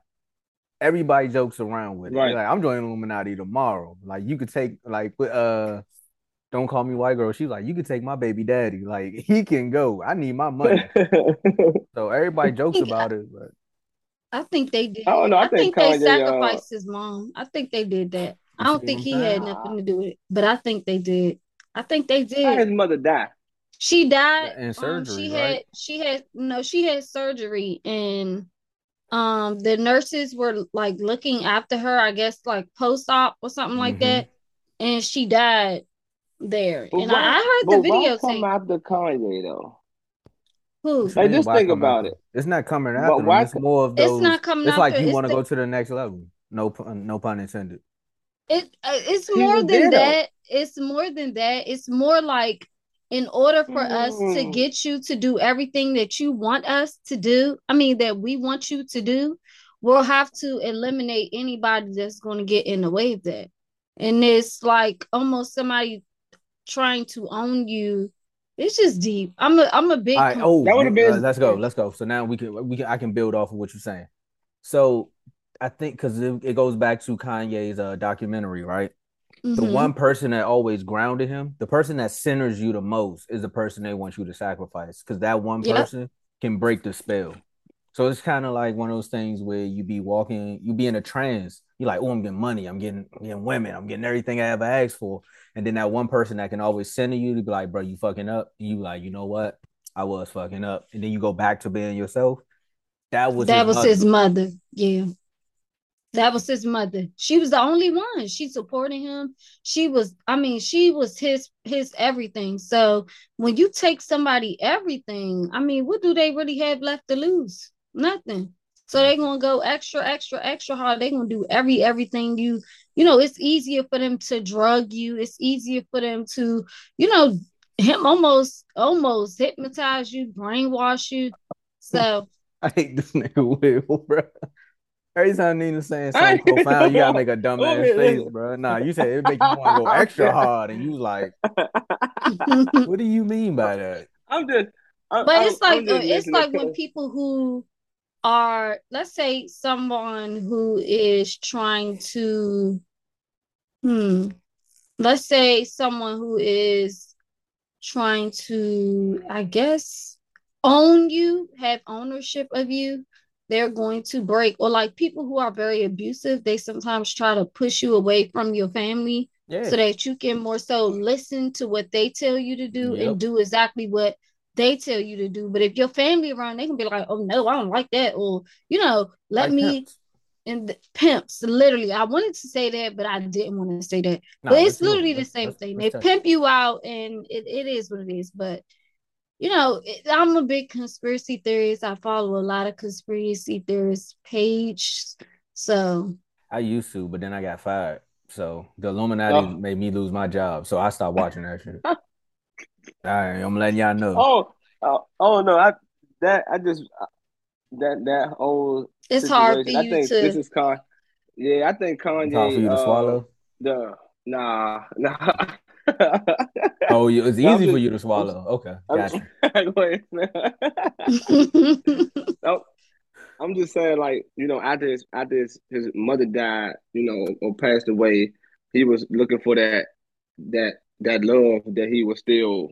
everybody jokes around with it. Right. Like I'm joining Illuminati tomorrow. Like you could take like uh don't call me white girl. She's like, you could take my baby daddy. Like (laughs) he can go. I need my money. (laughs) so everybody jokes about it, but I think they did. I don't know. I, I think, think Kanye, they uh, sacrificed uh, his mom. I think they did that. I don't think he had nothing to do with it, but I think they did. I think they did. his mother died? She died in surgery. Um, she right? had she had no, she had surgery and um the nurses were like looking after her i guess like post-op or something like mm-hmm. that and she died there but and why, I, I, heard the video come after kanye though who? Hey, just think about it. it's not coming after why, it's more of those it's not coming it's like you want to go to the next level. No no pun intended. It uh, it's more than that. It's more than that. It's more like in order for mm. us to mm. get you to do everything that you want us to do, I mean, that we want you to do, we'll have to eliminate anybody that's going to get in the way of that. And it's like almost somebody trying to own you. It's just deep. I'm a I'm a big. Right, oh, that would have been. Uh, let's go. Let's go. So now we can we can I can build off of what you're saying. So I think because it, it, goes back to Kanye's uh, documentary, right? mm-hmm. the one person that always grounded him, the person that centers you the most is the person they want you to sacrifice because that one person yep. can break the spell. So it's kind of like one of those things where you be walking, you be in a trance. You're like, oh, I'm getting money, I'm getting, I'm getting women, I'm getting everything I ever asked for. And then that one person that can always center you to be like, bro, you fucking up. And you like, you know what? I was fucking up. And then you go back to being yourself. That was that his was mother. his mother. Yeah. That was his mother. She was the only one. She supported him. She was, I mean, she was his his everything. So when you take somebody everything, I mean, what do they really have left to lose? Nothing. So they're gonna go extra, extra, extra hard. They're gonna do every everything you, you know, it's easier for them to drug you, it's easier for them to, you know, him almost almost hypnotize you, brainwash you. So (laughs) I hate this nigga Will, (laughs) bro. Every time Nina saying something (laughs) profound, you gotta make a dumbass face, bro. Nah, you said it make you want to go extra hard, and you like, what do you mean by that? I'm just, I'm, but it's I'm, like I'm uh, it's like when people who are, let's say, someone who is trying to, hmm, let's say someone who is trying to, I guess, own you, have ownership of you they're going to break or like people who are very abusive they sometimes try to push you away from your family yeah. so that you can more so listen to what they tell you to do yep. and do exactly what they tell you to do but if your family around they can be like oh no i don't like that or you know let like me pimps. and the, pimps literally i wanted to say that but i didn't want to say that no, but it's literally the same thing they pimp you out and it, it is what it is but you know, I'm a big conspiracy theorist. I follow a lot of conspiracy theorist page. So I used to, but then I got fired. So the Illuminati oh. made me lose my job. So I stopped watching that shit. (laughs) All right, I'm letting y'all know. Oh, oh, oh no, I that I just that that whole it's hard for you I think to. This is Con. Yeah, I think Kanye. It's hard for you to uh, swallow. The nah, (laughs) nah. oh, it's easy just, for you to swallow. Okay, gotcha. (laughs) (laughs) nope. I'm just saying, like you know, after his after his, his mother died, you know, or passed away, he was looking for that that that love that he was still,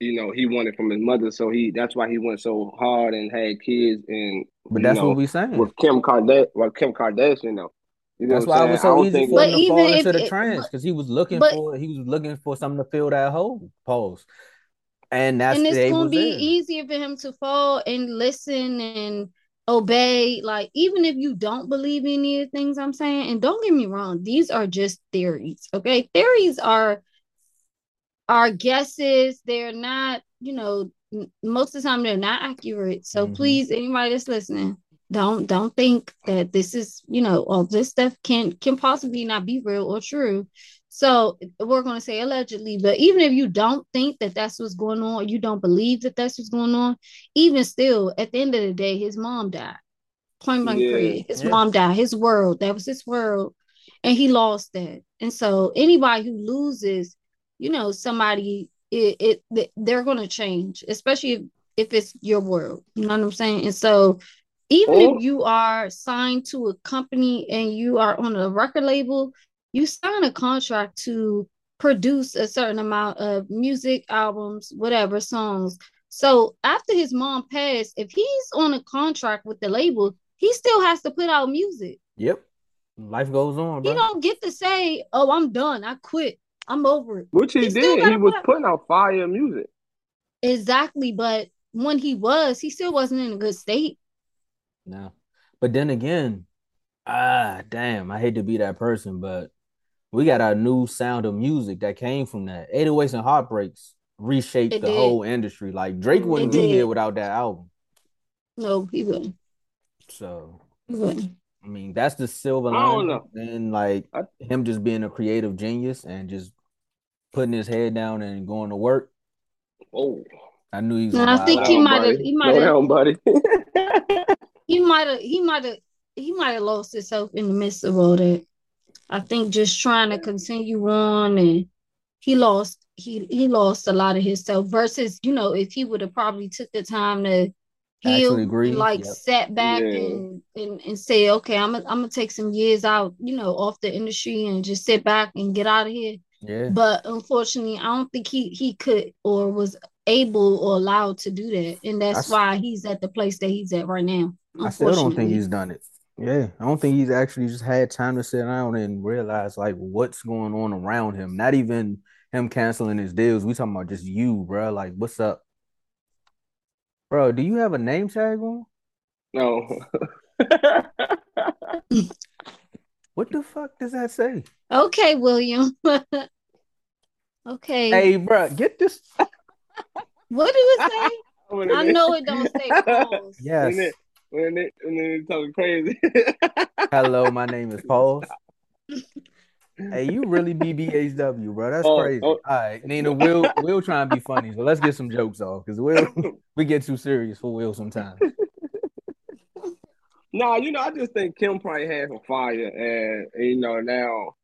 you know, he wanted from his mother. So he that's why he went so hard and had kids and. But that's know, what we saying with Kim Kardashian. Well, Kim Kardashian, though. You know That's why it was so easy for him to fall into the trance because he was looking but, for he was looking for something to fill that hole. Pause. And that's and it's gonna be there. easier for him to fall and listen and obey. Like even if you don't believe any of the things I'm saying, and don't get me wrong, these are just theories. Okay, theories are are guesses. They're not, you know, most of the time they're not accurate. So mm-hmm. please, anybody that's listening, don't don't think that this is you know all this stuff can can possibly not be real or true so we're going to say allegedly but even if you don't think that that's what's going on you don't believe that that's what's going on even still at the end of the day his mom died point blank yeah. his yeah. mom died his world that was his world and he lost that and so anybody who loses you know somebody it, it they're going to change especially if, if it's your world you know what i'm saying and so even oh. if you are signed to a company and you are on a record label, you sign a contract to produce a certain amount of music, albums, whatever songs. So after his mom passed, if he's on a contract with the label, he still has to put out music. Yep. Life goes on. Bro. He don't get to say, "Oh, I'm done. I quit. I'm over it." Which he, he did. He was putting out fire music. Exactly, but when he was, he still wasn't in a good state. No. But then again, ah, damn, I hate to be that person, but we got our new sound of music that came from that. 808s and Heartbreaks reshaped it the did. whole industry. Like Drake wouldn't be here without that album. No, he wouldn't. So he wouldn't. I mean, that's the silver lining. And like I, him just being a creative genius and just putting his head down and going to work. Oh, I knew he was. I think he might have. He might have. buddy. (laughs) he might have he might have he might have lost himself in the midst of all that. I think just trying to continue on and he lost he he lost a lot of himself versus you know if he would have probably took the time to he'll agree. like yep. set back yeah. and, and and say, okay, I'm gonna I'm gonna take some years out, you know, off the industry and just sit back and get out of here. Yeah. But unfortunately, I don't think he he could or was able or allowed to do that, and that's I, why he's at the place that he's at right now. I still don't think he's done it. Yeah, I don't think he's actually just had time to sit down and realize like what's going on around him. Not even him canceling his deals. We talking about just you, bro. Like, what's up, bro? Do you have a name tag on? No. (laughs) what the fuck does that say? Okay, William. (laughs) okay. Hey, bro, get this. (laughs) what do it say? (laughs) I know it don't say pause. Yes. When it, when it, when it talking crazy. Hello, my name is Paul. Hey, you really BBHW, bro. That's oh, crazy. Oh. All right, Nina, we'll we'll try and be funny. So let's get some jokes off because we'll we get too serious for Will sometimes. Nah, you know, I just think Kim probably had some fire, and, and you know now,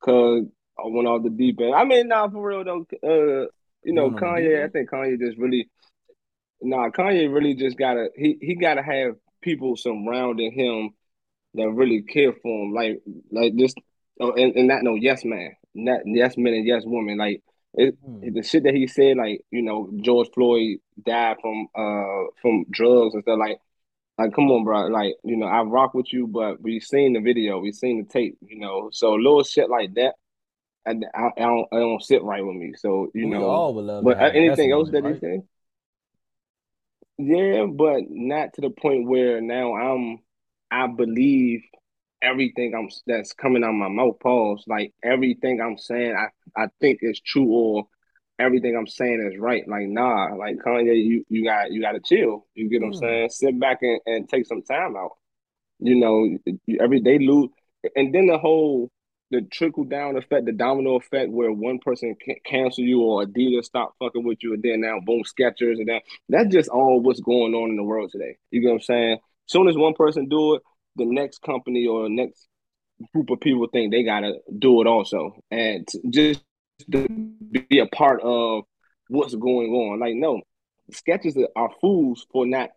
cause I went off the deep end. I mean, nah, for real though. Uh, you know, Kanye. I think Kanye just really, nah, Kanye really just gotta he he gotta have people surrounding him that really care for him, like like just Oh, and, and not no yes man, not yes men and yes woman. Like it, hmm. the shit that he said, like you know, George Floyd died from uh from drugs and stuff. Like, like come on, bro. Like you know, I rock with you, but we seen the video, we seen the tape. You know, so little shit like that. I, I, I don't I don't sit right with me. So you we know, but uh, anything else that right? he said, yeah, but not to the point where now I'm I believe everything I'm that's coming out of my mouth. Pause. Like everything I'm saying, I I think is true, or everything I'm saying is right. Like nah, like Kanye, you you got you got to chill. You get what I'm hmm. saying? Sit back and, and take some time out. You know, every day lose, and then the whole the trickle down effect, the domino effect, where one person can cancel you or Adidas stop fucking with you, and then now boom, Skechers, and that that's just all what's going on in the world today. You get what I'm saying? Soon as one person do it, the next company or next group of people think they gotta do it also, and just to be a part of what's going on. Like, no, Skechers are fools for not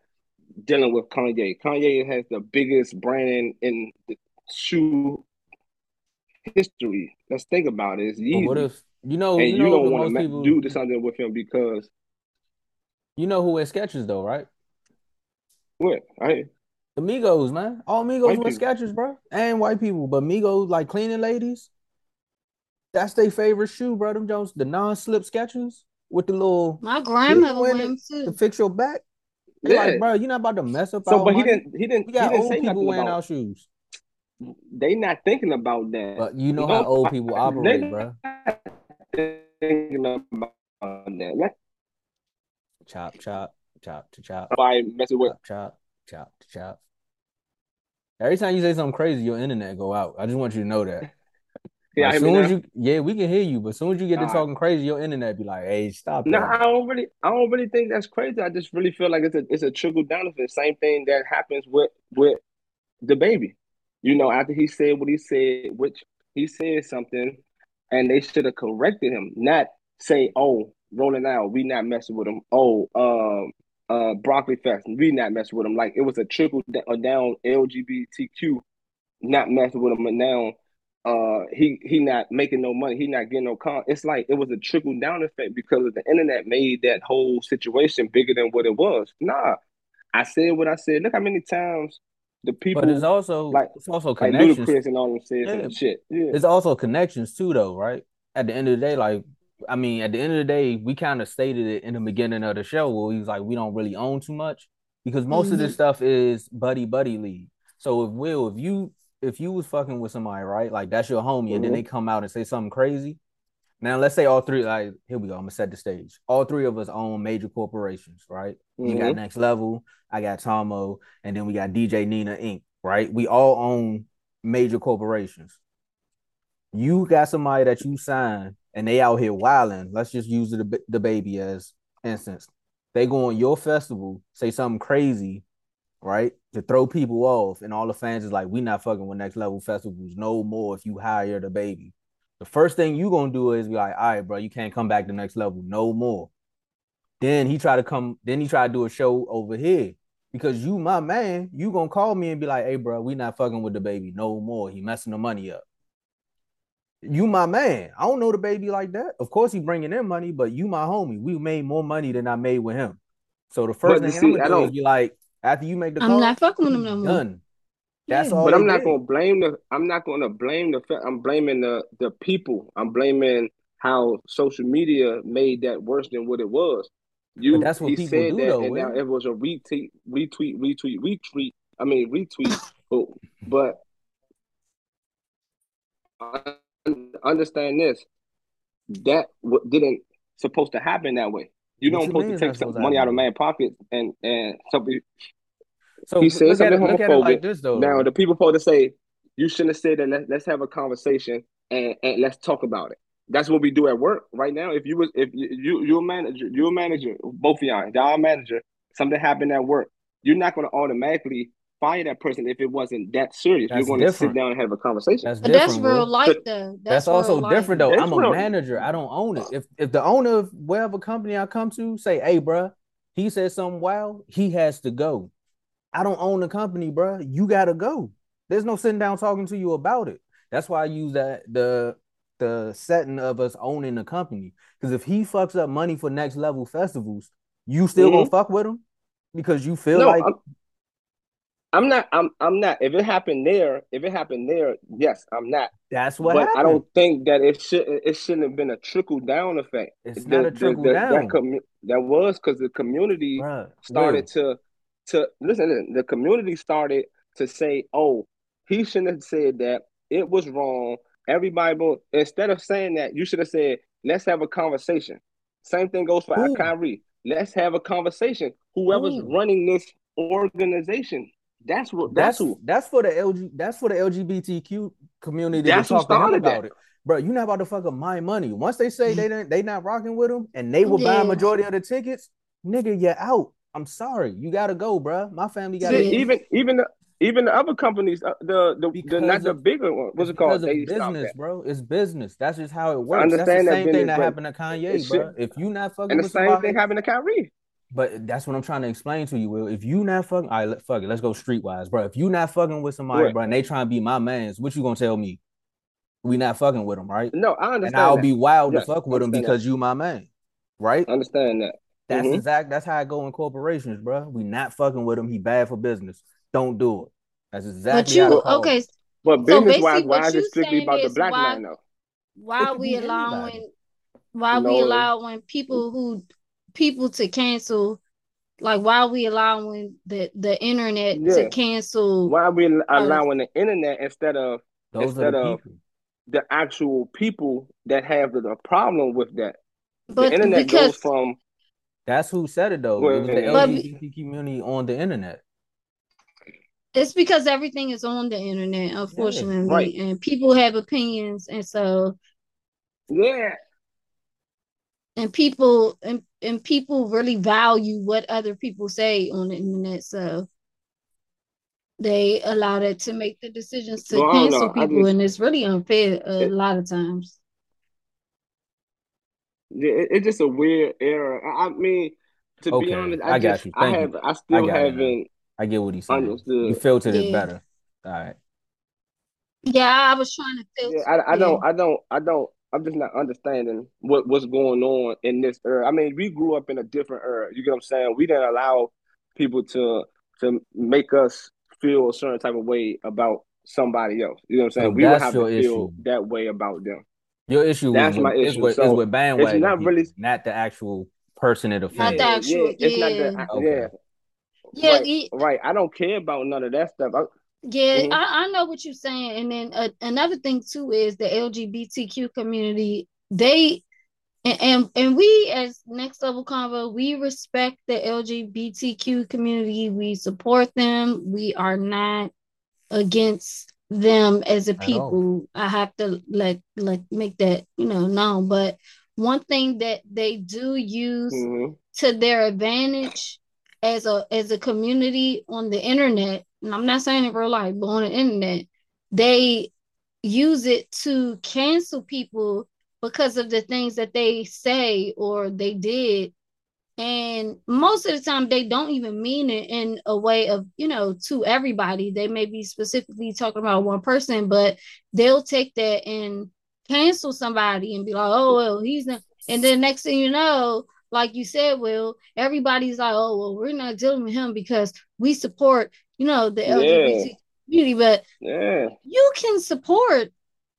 dealing with Kanye. Kanye has the biggest brand in the shoe history. Let's think about it. It's easy. what if you know? And you, know, you don't want to people... do something with him because you know who wears Skechers though, right? What? I the Migos, man. All Migos wear Skechers, bro. And white people. But Migos, like cleaning ladies, that's their favorite shoe, bro. Them Jones, the non-slip Skechers with the little my grandmother wore them too. To fix your back. Yeah. Like, bro, you're not about to mess up. So, but money. he didn't. He didn't. We got he didn't old people wearing our shoes. They not thinking about that. But you know how old people operate, bro. Thinking about that. Chop, chop, chop, to chop. By messing with chop, chop chop, chop. Every time you say something crazy, your internet go out. I just want you to know that. Yeah, as soon as you, yeah, we can hear you, but as soon as you get to talking crazy, your internet be like, "Hey, stop." No, I don't really, I don't really think that's crazy. I just really feel like it's a, it's a trickle down effect. Same thing that happens with with DaBaby. You know, after he said what he said, which he said something, and they should have corrected him, not say, "Oh, Rolling Loud, we not messing with him." Oh, um, uh broccoli fest we not messing with him. Like it was a trickle uh, down LGBTQ not messing with him, and now uh he he not making no money, he not getting no con. It's like it was a trickle down effect because of the internet made that whole situation bigger than what it was. Nah, I said what I said. Look how many times the people. But it's also like it's also connections. Like Ludacris and all them said yeah. shit. Yeah. It's also connections too, though, right? At the end of the day, like I mean, at the end of the day, we kind of stated it in the beginning of the show where he was like, we don't really own too much because most mm-hmm. of this mm-hmm. stuff is buddy buddy league. So if Will, if you if you was fucking with somebody, right, like that's your homie, mm-hmm. and then mm-hmm. they come out and say something crazy. Now let's say all three, like here we go. I'm gonna set the stage. All three of us own major corporations, right? Mm-hmm. You got. Next Level, I got Tomo, and then we got DJ Nina Inc. Right? We all own major corporations. You got somebody that you sign and they out here wilding. Let's just use the DaBaby as instance. They go on your festival, say something crazy, right, to throw people off, and all the fans is like, "We not fucking with next level festivals no more." If you hire DaBaby, the first thing you gonna do is be like, "All right, bro, you can't come back to next level no more." Then he try to come. Then he try to do a show over here. because you my man, you gonna call me and be like, hey, bro, we not fucking with DaBaby no more. He messing the money up. You my man. I don't know DaBaby like that. Of course he bringing in money, but you my homie. We made more money than I made with him. So the first but thing see, I'm gonna do is be like, after you make the call, I'm not fucking with him no more. Done. That's yeah. all. But I'm not did. gonna blame the. I'm not gonna blame the. I'm blaming the the people. I'm blaming how social media made that worse than what it was. You. But that's what people said do, that, though. And now it was a retweet, retweet, retweet, retweet. I mean retweet. but, but understand this. That didn't supposed to happen that way. You don't supposed to take some money out of man's pocket and and something. So he said something homophobic. Like this, though, now the people supposed to say you shouldn't have said that. Let, let's have a conversation and, and let's talk about it. That's what we do at work right now. If you was if you you you're a manager, you're a manager, both of y'all, y'all manager. Something happened at work. You're not going to automatically fire that person if it wasn't that serious. That's You're going to sit down and have a conversation. That's, but that's real life, though. That's, that's also different, though. I'm a manager. I don't own it. If if the owner of whatever company I come to say, "Hey, bro, he said something wild," he has to go. I don't own the company, bro. You got to go. There's no sitting down talking to you about it. That's why I use that the the setting of us owning the company. Because if he fucks up money for next level festivals, you still mm-hmm. gonna fuck with him because you feel no, like I'm, I'm not. I'm. I'm not. If it happened there, if it happened there, yes, I'm not. That's what. But happened. I don't think that it should. It shouldn't have been a trickle down effect. It's the, not a trickle the, the, down. That, that was because the community Bruh, started to to listen. The community started to say, "Oh, he shouldn't have said that. It was wrong." Everybody, instead of saying that, you should have said, "Let's have a conversation." Same thing goes for Ooh. Kyrie. Let's have a conversation. Whoever's Ooh. running this organization, that's what. That's, that's who. That's for the LG. That's for the LGBTQ community. That's to talk to him about that. it, bro. You not about to fuck up my money. Once they say they didn't, they not rocking with them, and they will yeah. buy a majority of the tickets, nigga, you're out. I'm sorry, you gotta go, bro. My family got even even the even the other companies, uh, the the, the not of, the bigger one. What's it called? They business, bro. It's business. That's just how it works. I understand That's the same that thing that happened to Kanye, bro. If you not fucking, and the same somebody, thing happened to Kyrie. But that's what I'm trying to explain to you, Will. If you not fucking, all right, fuck it, let's go streetwise, bro. If you not fucking with somebody, right. bro, and they trying to be my mans, what you gonna tell me? We not fucking with them, right? No, I understand. And I'll that. be wild yes, to fuck with them because that. you my man, right? I understand that. That's mm-hmm. exact. That's how I go in corporations, bro. We not fucking with him. He bad for business. Don't do it. That's exactly. But you okay? It. But business so wise, why is it strictly about the black why, man though? Why we allowing? Why we allowing people who people to cancel like why are we allowing the the internet yeah. to cancel why are we allowing the internet instead of Those instead the of the actual people that have the, the problem with that? But the internet because, goes from that's who said it though. Well, it was the lgbt community on the internet. It's because everything is on the internet unfortunately yeah, right. and people have opinions and so yeah and people and, and people really value what other people say on the internet so they allow that to make the decisions to well, cancel people just, and it's really unfair a it, lot of times yeah it, it's just a weird era i mean to okay. be honest i, I got just, you Thank i have you. i still I haven't i get what he's saying understood. you filtered yeah. it better all right yeah i was trying to filter yeah, I, I don't i don't i don't I'm just not understanding what what's going on in this era. I mean, we grew up in a different era. You get what I'm saying? We didn't allow people to to make us feel a certain type of way about somebody else. You know what I'm saying? So we don't have to issue. feel that way about them. Your issue that's with, my issue. Is with, so is with bandwagon. It's not really not the actual person it offends. Not the actual. Yeah, it's yeah. not the okay. yeah. Yeah, right, it, right. I don't care about none of that stuff. I, yeah, mm-hmm. I, I know what you're saying. And then uh, another thing too is the LGBTQ community. They and, and and we as next level convo, we respect the LGBTQ community. We support them. We are not against them as a people. I have to let let make that you know known. But one thing that they do use mm-hmm. to their advantage as a as a community on the internet and I'm not saying in real life, but on the internet, they use it to cancel people because of the things that they say or they did And most of the time, they don't even mean it in a way of, you know, to everybody. They may be specifically talking about one person, but they'll take that and cancel somebody and be like, oh, well, he's not. And then next thing you know, like you said, Will, everybody's like, oh, well, we're not dealing with him because we support, you know, the LGBT yeah. community. But yeah. you can support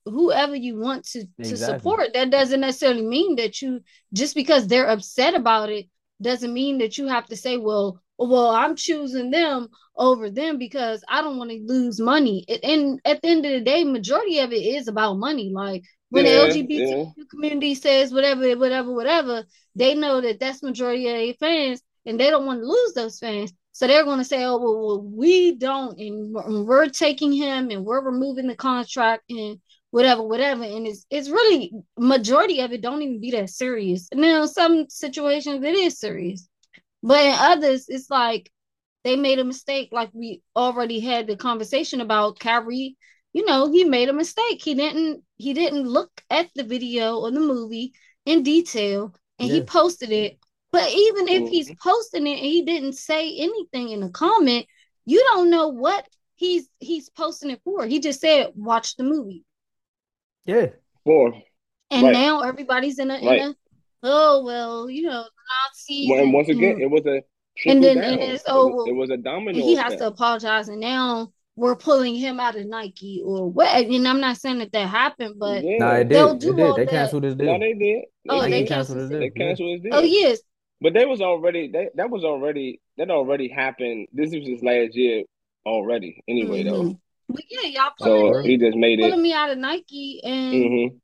whoever you want to, exactly. to support. That doesn't necessarily mean that you, just because they're upset about it, doesn't mean that you have to say, well, well, I'm choosing them over them because I don't want to lose money. And at the end of the day, majority of it is about money. Like when yeah, the LGBT yeah. community says whatever, whatever, whatever, they know that that's majority of their fans, and they don't want to lose those fans. So they're going to say, "Oh, well, well we don't, and we're taking him, and we're removing the contract, and whatever, whatever." And it's it's really majority of it don't even be that serious. Now, some situations it is serious, but in others, it's like they made a mistake. Like we already had the conversation about Kyrie you know, he made a mistake. He didn't he didn't look at the video or the movie in detail and yeah. he posted it. But even if he's posting it and he didn't say anything in the comment, you don't know what he's he's posting it for. He just said watch the movie. Yeah. For and right. now everybody's in a, right. in a oh well, you know, Nazis. Well, and once again, it was a and then and it's, oh, it was, it was a domino. He has to apologize, and now we're pulling him out of Nike or what. And I'm not saying that that happened, but yeah. no, it did. Do it did. They canceled his deal. No, they did. Oh, they, they canceled his deal. They canceled his deal. Oh, yes. But that was already that that was already that already happened. This was his last year already. Anyway, mm-hmm. though. But yeah, y'all so he just made pulling it pulling me out of Nike, and mm-hmm.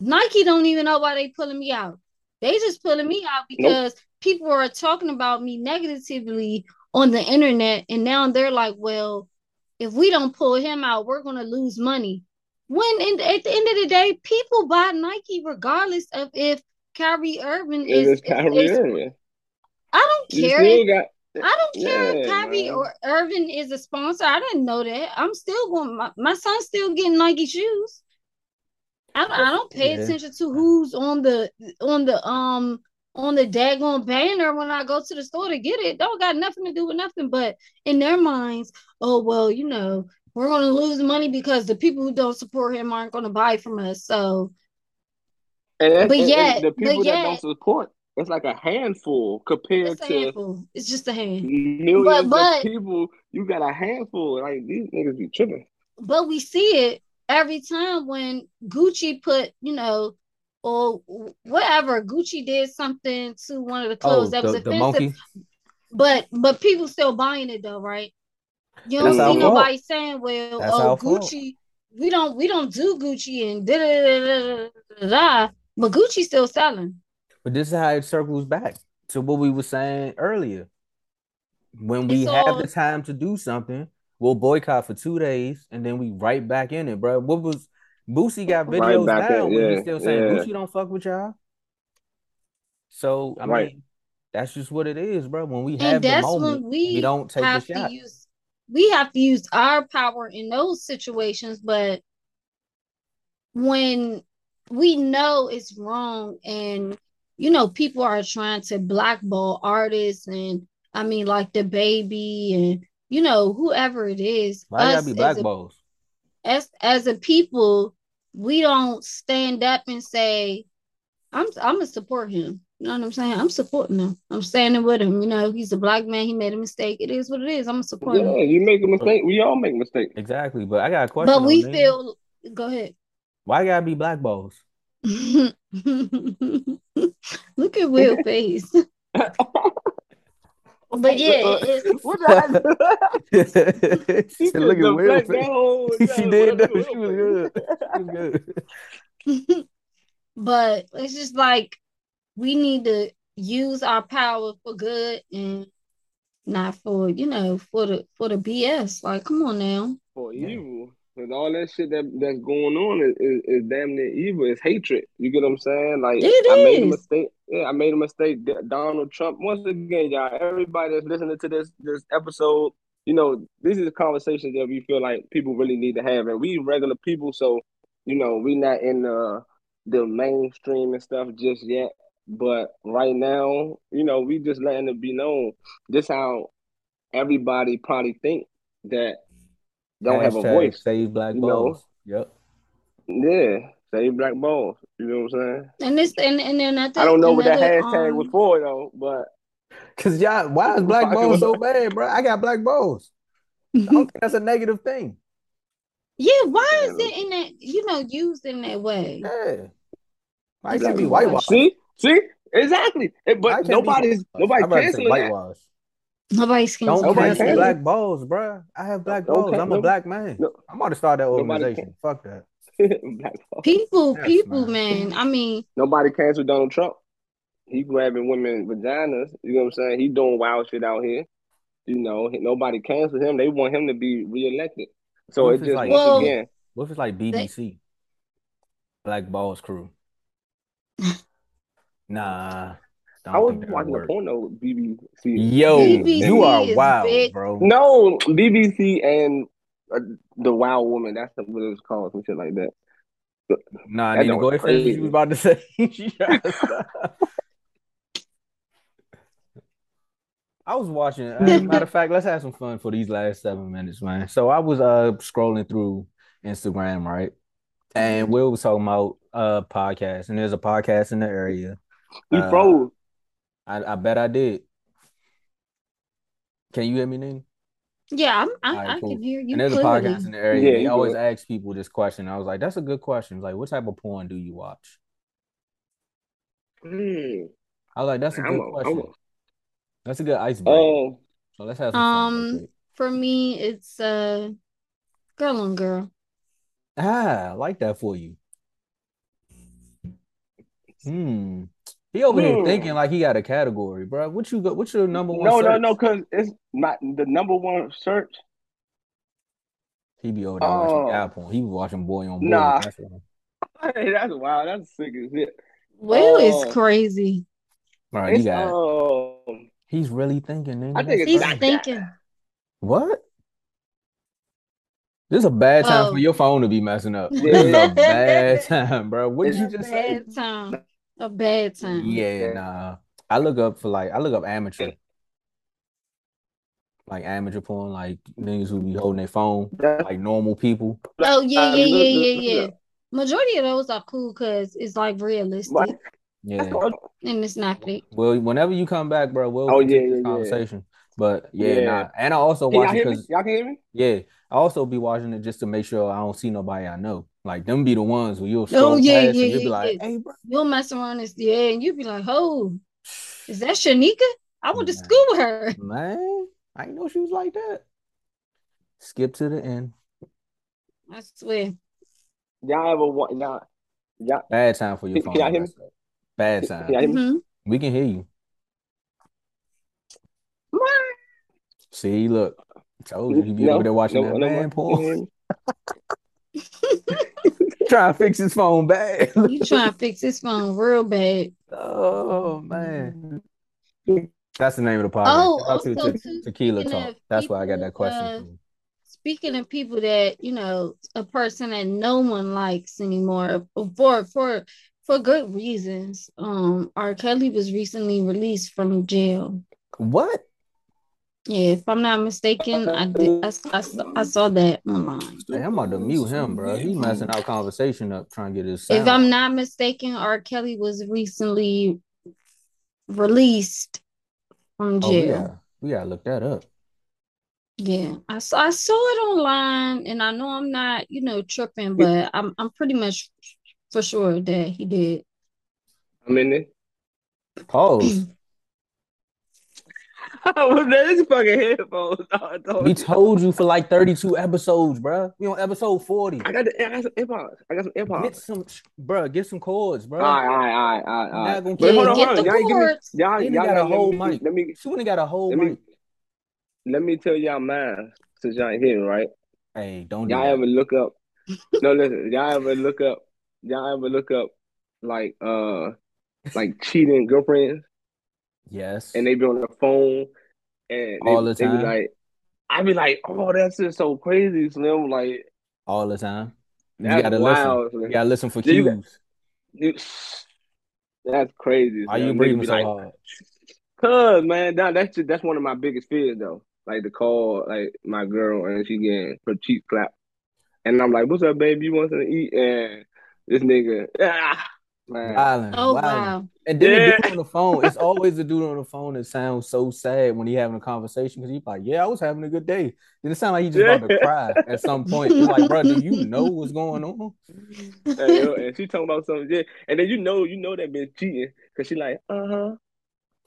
Nike don't even know why they pulling me out. They just pulling me out because nope. people are talking about me negatively on the internet, and now they're like, well if we don't pull him out, we're going to lose money. When in, at the end of the day, people buy Nike regardless of if Kyrie Irving is, is Kyrie is, Irving. I don't care. Got, I don't care yeah, if Kyrie man. or Irving is a sponsor. I didn't know that. I'm still going. My, my son's still getting Nike shoes. I, I don't pay yeah. attention to who's on the on the um on the daggone banner when I go to the store to get it. Don't got nothing to do with nothing. But in their minds, oh well, you know, we're gonna lose money because the people who don't support him aren't gonna buy from us. So and, but and, yet the people that yet, don't support it's like a handful compared it's to handful. it's just a hand millions but, but, of people. You got a handful. Like these niggas be tripping. But we see it every time when Gucci put, you know, or whatever. Gucci did something to one of the clothes oh, that was offensive. But but people still buying it though, right? You don't see nobody saying, "Well, That's oh Gucci, we don't we don't do Gucci and da da da da da." But Gucci's still selling. But this is how it circles back to what we were saying earlier. When we have the time to do something, we'll boycott for two days and then we right back in it, bro. What was Boosie got videos right now yeah, he's still saying yeah. Boosie don't fuck with y'all. So I right. mean, that's just what it is, bro. When we have the moment, we, we, don't take the shot. Use, we have to use our power in those situations, but when we know it's wrong and you know people are trying to blackball artists and I mean like DaBaby and you know whoever it is. Why gotta be blackballs? as as a people, we don't stand up and say, "I'm I'm gonna support him." You know what I'm saying? I'm supporting him. I'm standing with him. You know, he's a black man. He made a mistake. It is what it is. I'm gonna support yeah, him. Yeah, you make a mistake. We all make mistakes. Exactly. But I got a question. But we feel. Go ahead. Why gotta be black balls? (laughs) Look at Will face. (laughs) But yeah, what (laughs) she said, look at Will. she did know she was good. She was good. but it's just like we need to use our power for good and not for you know for the for the BS. Like, come on now. For evil. Cause all that shit that, that's going on is, is, is, damn near evil. It's hatred. You get what I'm saying? Like it I is. made a mistake. Yeah, I made a mistake. Donald Trump. Once again, y'all, everybody that's listening to this this episode, you know, this is a conversation that we feel like people really need to have, and we regular people, so you know, we not in the the mainstream and stuff just yet. But right now, you know, we just letting it be known. This how everybody probably think that don't Hashtag have a voice. Save black balls. Know? Yep. Yeah. Save black balls. You know what I'm saying? And this and and then I, I don't know what that hashtag um, was for though, but Cause y'all, why is (laughs) black balls so bad, bro? I got black balls. I don't think that's a negative thing. (laughs) Yeah, why is it in that you know used in that way? Yeah, I should be whitewashed. See, see, exactly. But nobody's nobody's canceling whitewash. Nobody's canceling. Don't cancel black balls, bro. I have black balls. I'm a black man. No, I'm about to start that organization. Fuck that. (laughs) people, yes, people, man. man. I mean, nobody canceled Donald Trump. He grabbing women vaginas. You know what I'm saying? He doing wild shit out here. You know, nobody canceled him. They want him to be reelected. So it just like, once well, again. What if it's like BBC? They, Black Balls Crew. (laughs) nah. I was watching the porno BBC. Yo, BBC you are wild, big. bro. No, BBC and uh, the Wild Woman. That's what it was called, some shit like that. nah, I need to go ahead and you was about to (laughs) say. (laughs) I was watching. Uh, (laughs) matter of fact, let's have some fun for these last seven minutes, man. So I was uh scrolling through Instagram, right? And Will was talking about uh podcast, and there's a podcast in the area. He uh, froze. I, I bet I did. Can you hear me, Nene? Yeah, I'm, right, I cool. can hear you. And there's clearly. a podcast in the area. Yeah, they always good. ask people this question. I was like, that's a good question. Like, what type of porn do you watch? Mm. I was like, that's a good a, question. A, that's a good icebreaker. Oh, so let's have some um. For me, it's uh, girl on girl. Ah, I like that for you. Hmm. He over hmm. here thinking like he got a category, bro. What you got? What's your number one? No, search? no, no, because it's not the number one search. He be over there uh, watching oh. Apple. He was watching Boy on Boy. Nah, that's, hey, that's wild. That's sick as shit. Will uh, is crazy. All right, you got um, He's really thinking. Nigga. I think he's thinking. What? This is a bad time oh. for your phone to be messing up. (laughs) This is a bad time, bro. What did you just bad say? Time. A bad time. Yeah, nah. I look up for like I look up amateur. Like amateur porn, like niggas who be holding their phone, like normal people. Oh yeah, yeah, yeah, yeah, yeah. Majority of those are cool because it's like realistic. Yeah. And it's not fake. Well, whenever you come back, bro, we'll oh, yeah, yeah, conversation. Yeah. But yeah, yeah. Nah. and I also watch it because y'all can hear me. Yeah, I also be watching it just to make sure I don't see nobody I know. Like them be the ones where you'll oh yeah yeah yeah, you'll be like, hey bro, you'll mess around this yeah, and you'll be like, oh, is that Shanika? I went to school with her. (laughs) Man, I didn't know she was like that. Skip to the end. I swear. Y'all ever want y'all, y'all bad time for your phone. Can y'all hear me? Bad time. Mm-hmm. We can hear you. See, look, told you he be no, over there watching no, that no, man porn. (laughs) (laughs) (laughs) trying to fix his phone bad. (laughs) you trying to fix his phone real bad. Oh man. That's the name of the podcast. Oh, also to, to, tequila talk. That's why I got that question. Uh, speaking of people that you know, a person that no one likes anymore for for for good reasons. Um, R. Kelly was recently released from jail. What? Yeah, if I'm not mistaken, I did. I, I, I saw that online. Hey, I'm about to mute him, bro. He's messing our conversation up, trying to get his. Sound. If I'm not mistaken, R. Kelly was recently released from jail. Oh, we, gotta, we gotta look that up. Yeah, I saw I saw it online, and I know I'm not, you know, tripping, but I'm I'm pretty much for sure that he did. I'm in it. Pause. (clears throat) (laughs) well, this fucking headphones. (laughs) we told you for like 32 episodes, bro. We on episode 40. I got the I got some AirPods. I got some AirPods. Get some, bro. Get some cords, bro. All right, all right, all right, all right. Not gonna hold on, hold on. Y'all, give me, y'all, y'all got a whole mic. Let me. She wouldn't got a whole let mic. Let me tell y'all mine since y'all ain't here, right? Hey, don't. Y'all do ever look up? no, listen. Y'all ever look up y'all ever look up like uh like cheating girlfriends? Yes. And they be on the phone and all they, the time. They be like, I be like, oh, that's just so crazy, Slim. Like all the time. You gotta wild, listen. You gotta listen for cues. That's crazy. Why you breathing so like, hard? Cause man, that, that's just, that's one of my biggest fears though. Like to call like my girl and she getting her cheek clap, and I'm like, "What's up, baby? You want something to eat?" And this nigga, ah, man. Violent, oh wow! And then yeah. the dude on the phone. It's always the dude on the phone that sounds so sad when he having a conversation because he's like, "Yeah, I was having a good day." Then it sounds like he just yeah. about to cry at some (laughs) point. He's like, "Bro, do you know what's going on?" And, yo, and she talking about something, yeah. And then you know, you know that bitch cheating because she like, "Uh huh."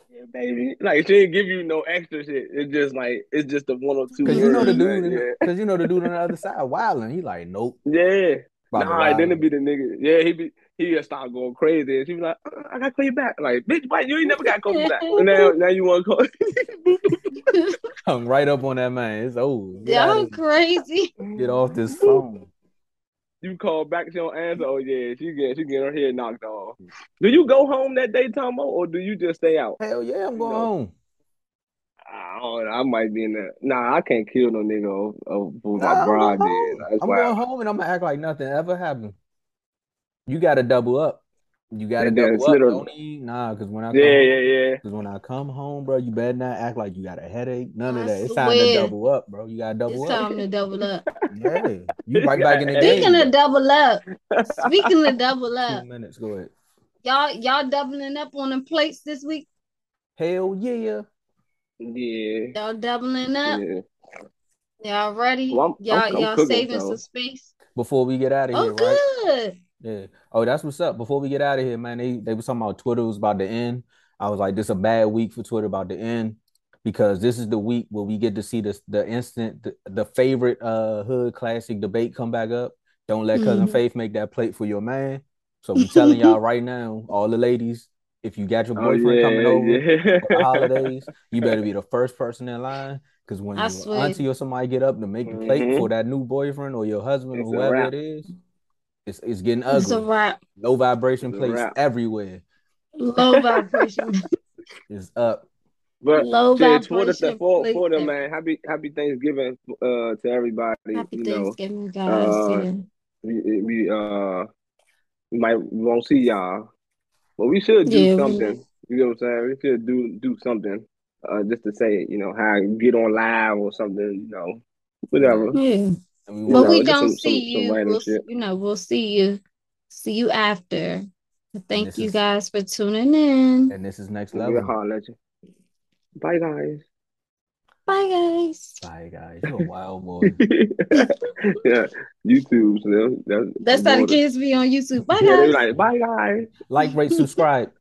Yeah, baby. Like she didn't give you no extra shit. It's just like it's just the one or two. Cause you know the dude, because yeah. you know the dude on the other side wilding. He like, nope. Yeah. Nah, then it be the nigga. Yeah, he be he just start going crazy. And she was like, uh, I gotta call you back. Like, bitch, why you ain't never got to call me back. (laughs) Now now you wanna call (laughs) (laughs) Hung right up on that man. It's old. Y'all crazy. Get off this phone. You call back, she don't answer. Oh yeah, she get she get her head knocked off. Do you go home that day, Tomo, or do you just stay out? Hell yeah, I'm going you know? home. I, don't, I might be in there. Nah, I can't kill no nigga over, over nah, my bride. I'm going home and I'm gonna act like nothing ever happened. You got to double up. You gotta double up. Don't eat, nah, because when I come, yeah yeah yeah, because when I come home, bro, you better not act like you got a headache. None I of that. It's time to double up, bro. You gotta double it's up. It's time to double up. (laughs) yeah, you right back in the game. Speaking of double up, speaking of double (laughs) up, Two minutes. Go ahead. Y'all, y'all doubling up on the plates this week? Hell yeah. Yeah. Y'all doubling up. Yeah. Y'all ready? Well, I'm, y'all, I'm, y'all saving so. some space before we get out of oh, here. Good. Right? Yeah. Oh, that's what's up. Before we get out of here, man, they they was talking about Twitter was about to end. I was like, this is a bad week for Twitter about to end because this is the week where we get to see this the instant the, the favorite uh hood classic debate come back up. Don't let cousin mm-hmm. Faith make that plate for your man. So we telling y'all right now, all the ladies, if you got your oh, boyfriend oh, yeah, coming over yeah. for the holidays, (laughs) you better be the first person in line. Because when I your swear. auntie or somebody get up to make the plate mm-hmm. for that new boyfriend or your husband it's or whoever it is, it's it's getting ugly. It's a wrap. Low vibration place everywhere. Low vibration. (laughs) it's up. But Low vibration for, for them, man. Happy Happy Thanksgiving uh, to everybody. Happy you Thanksgiving, know. guys. Uh, yeah. we, we uh we might we won't see y'all, but we should do yeah, something. We, you know what I'm saying? We should do do something. Uh, just to say, you know, how get on live or something, you know, whatever. Yeah. We but we don't some, see some, you. Some we'll, you know, we'll see you. See you after. Thank you is, guys for tuning in. And this is next level. Bye guys. Bye guys. Bye guys. You're a wild boy. (laughs) yeah, YouTube. So that's, that's how the kids be on YouTube. Bye guys. like, bye guys. Like, rate, subscribe.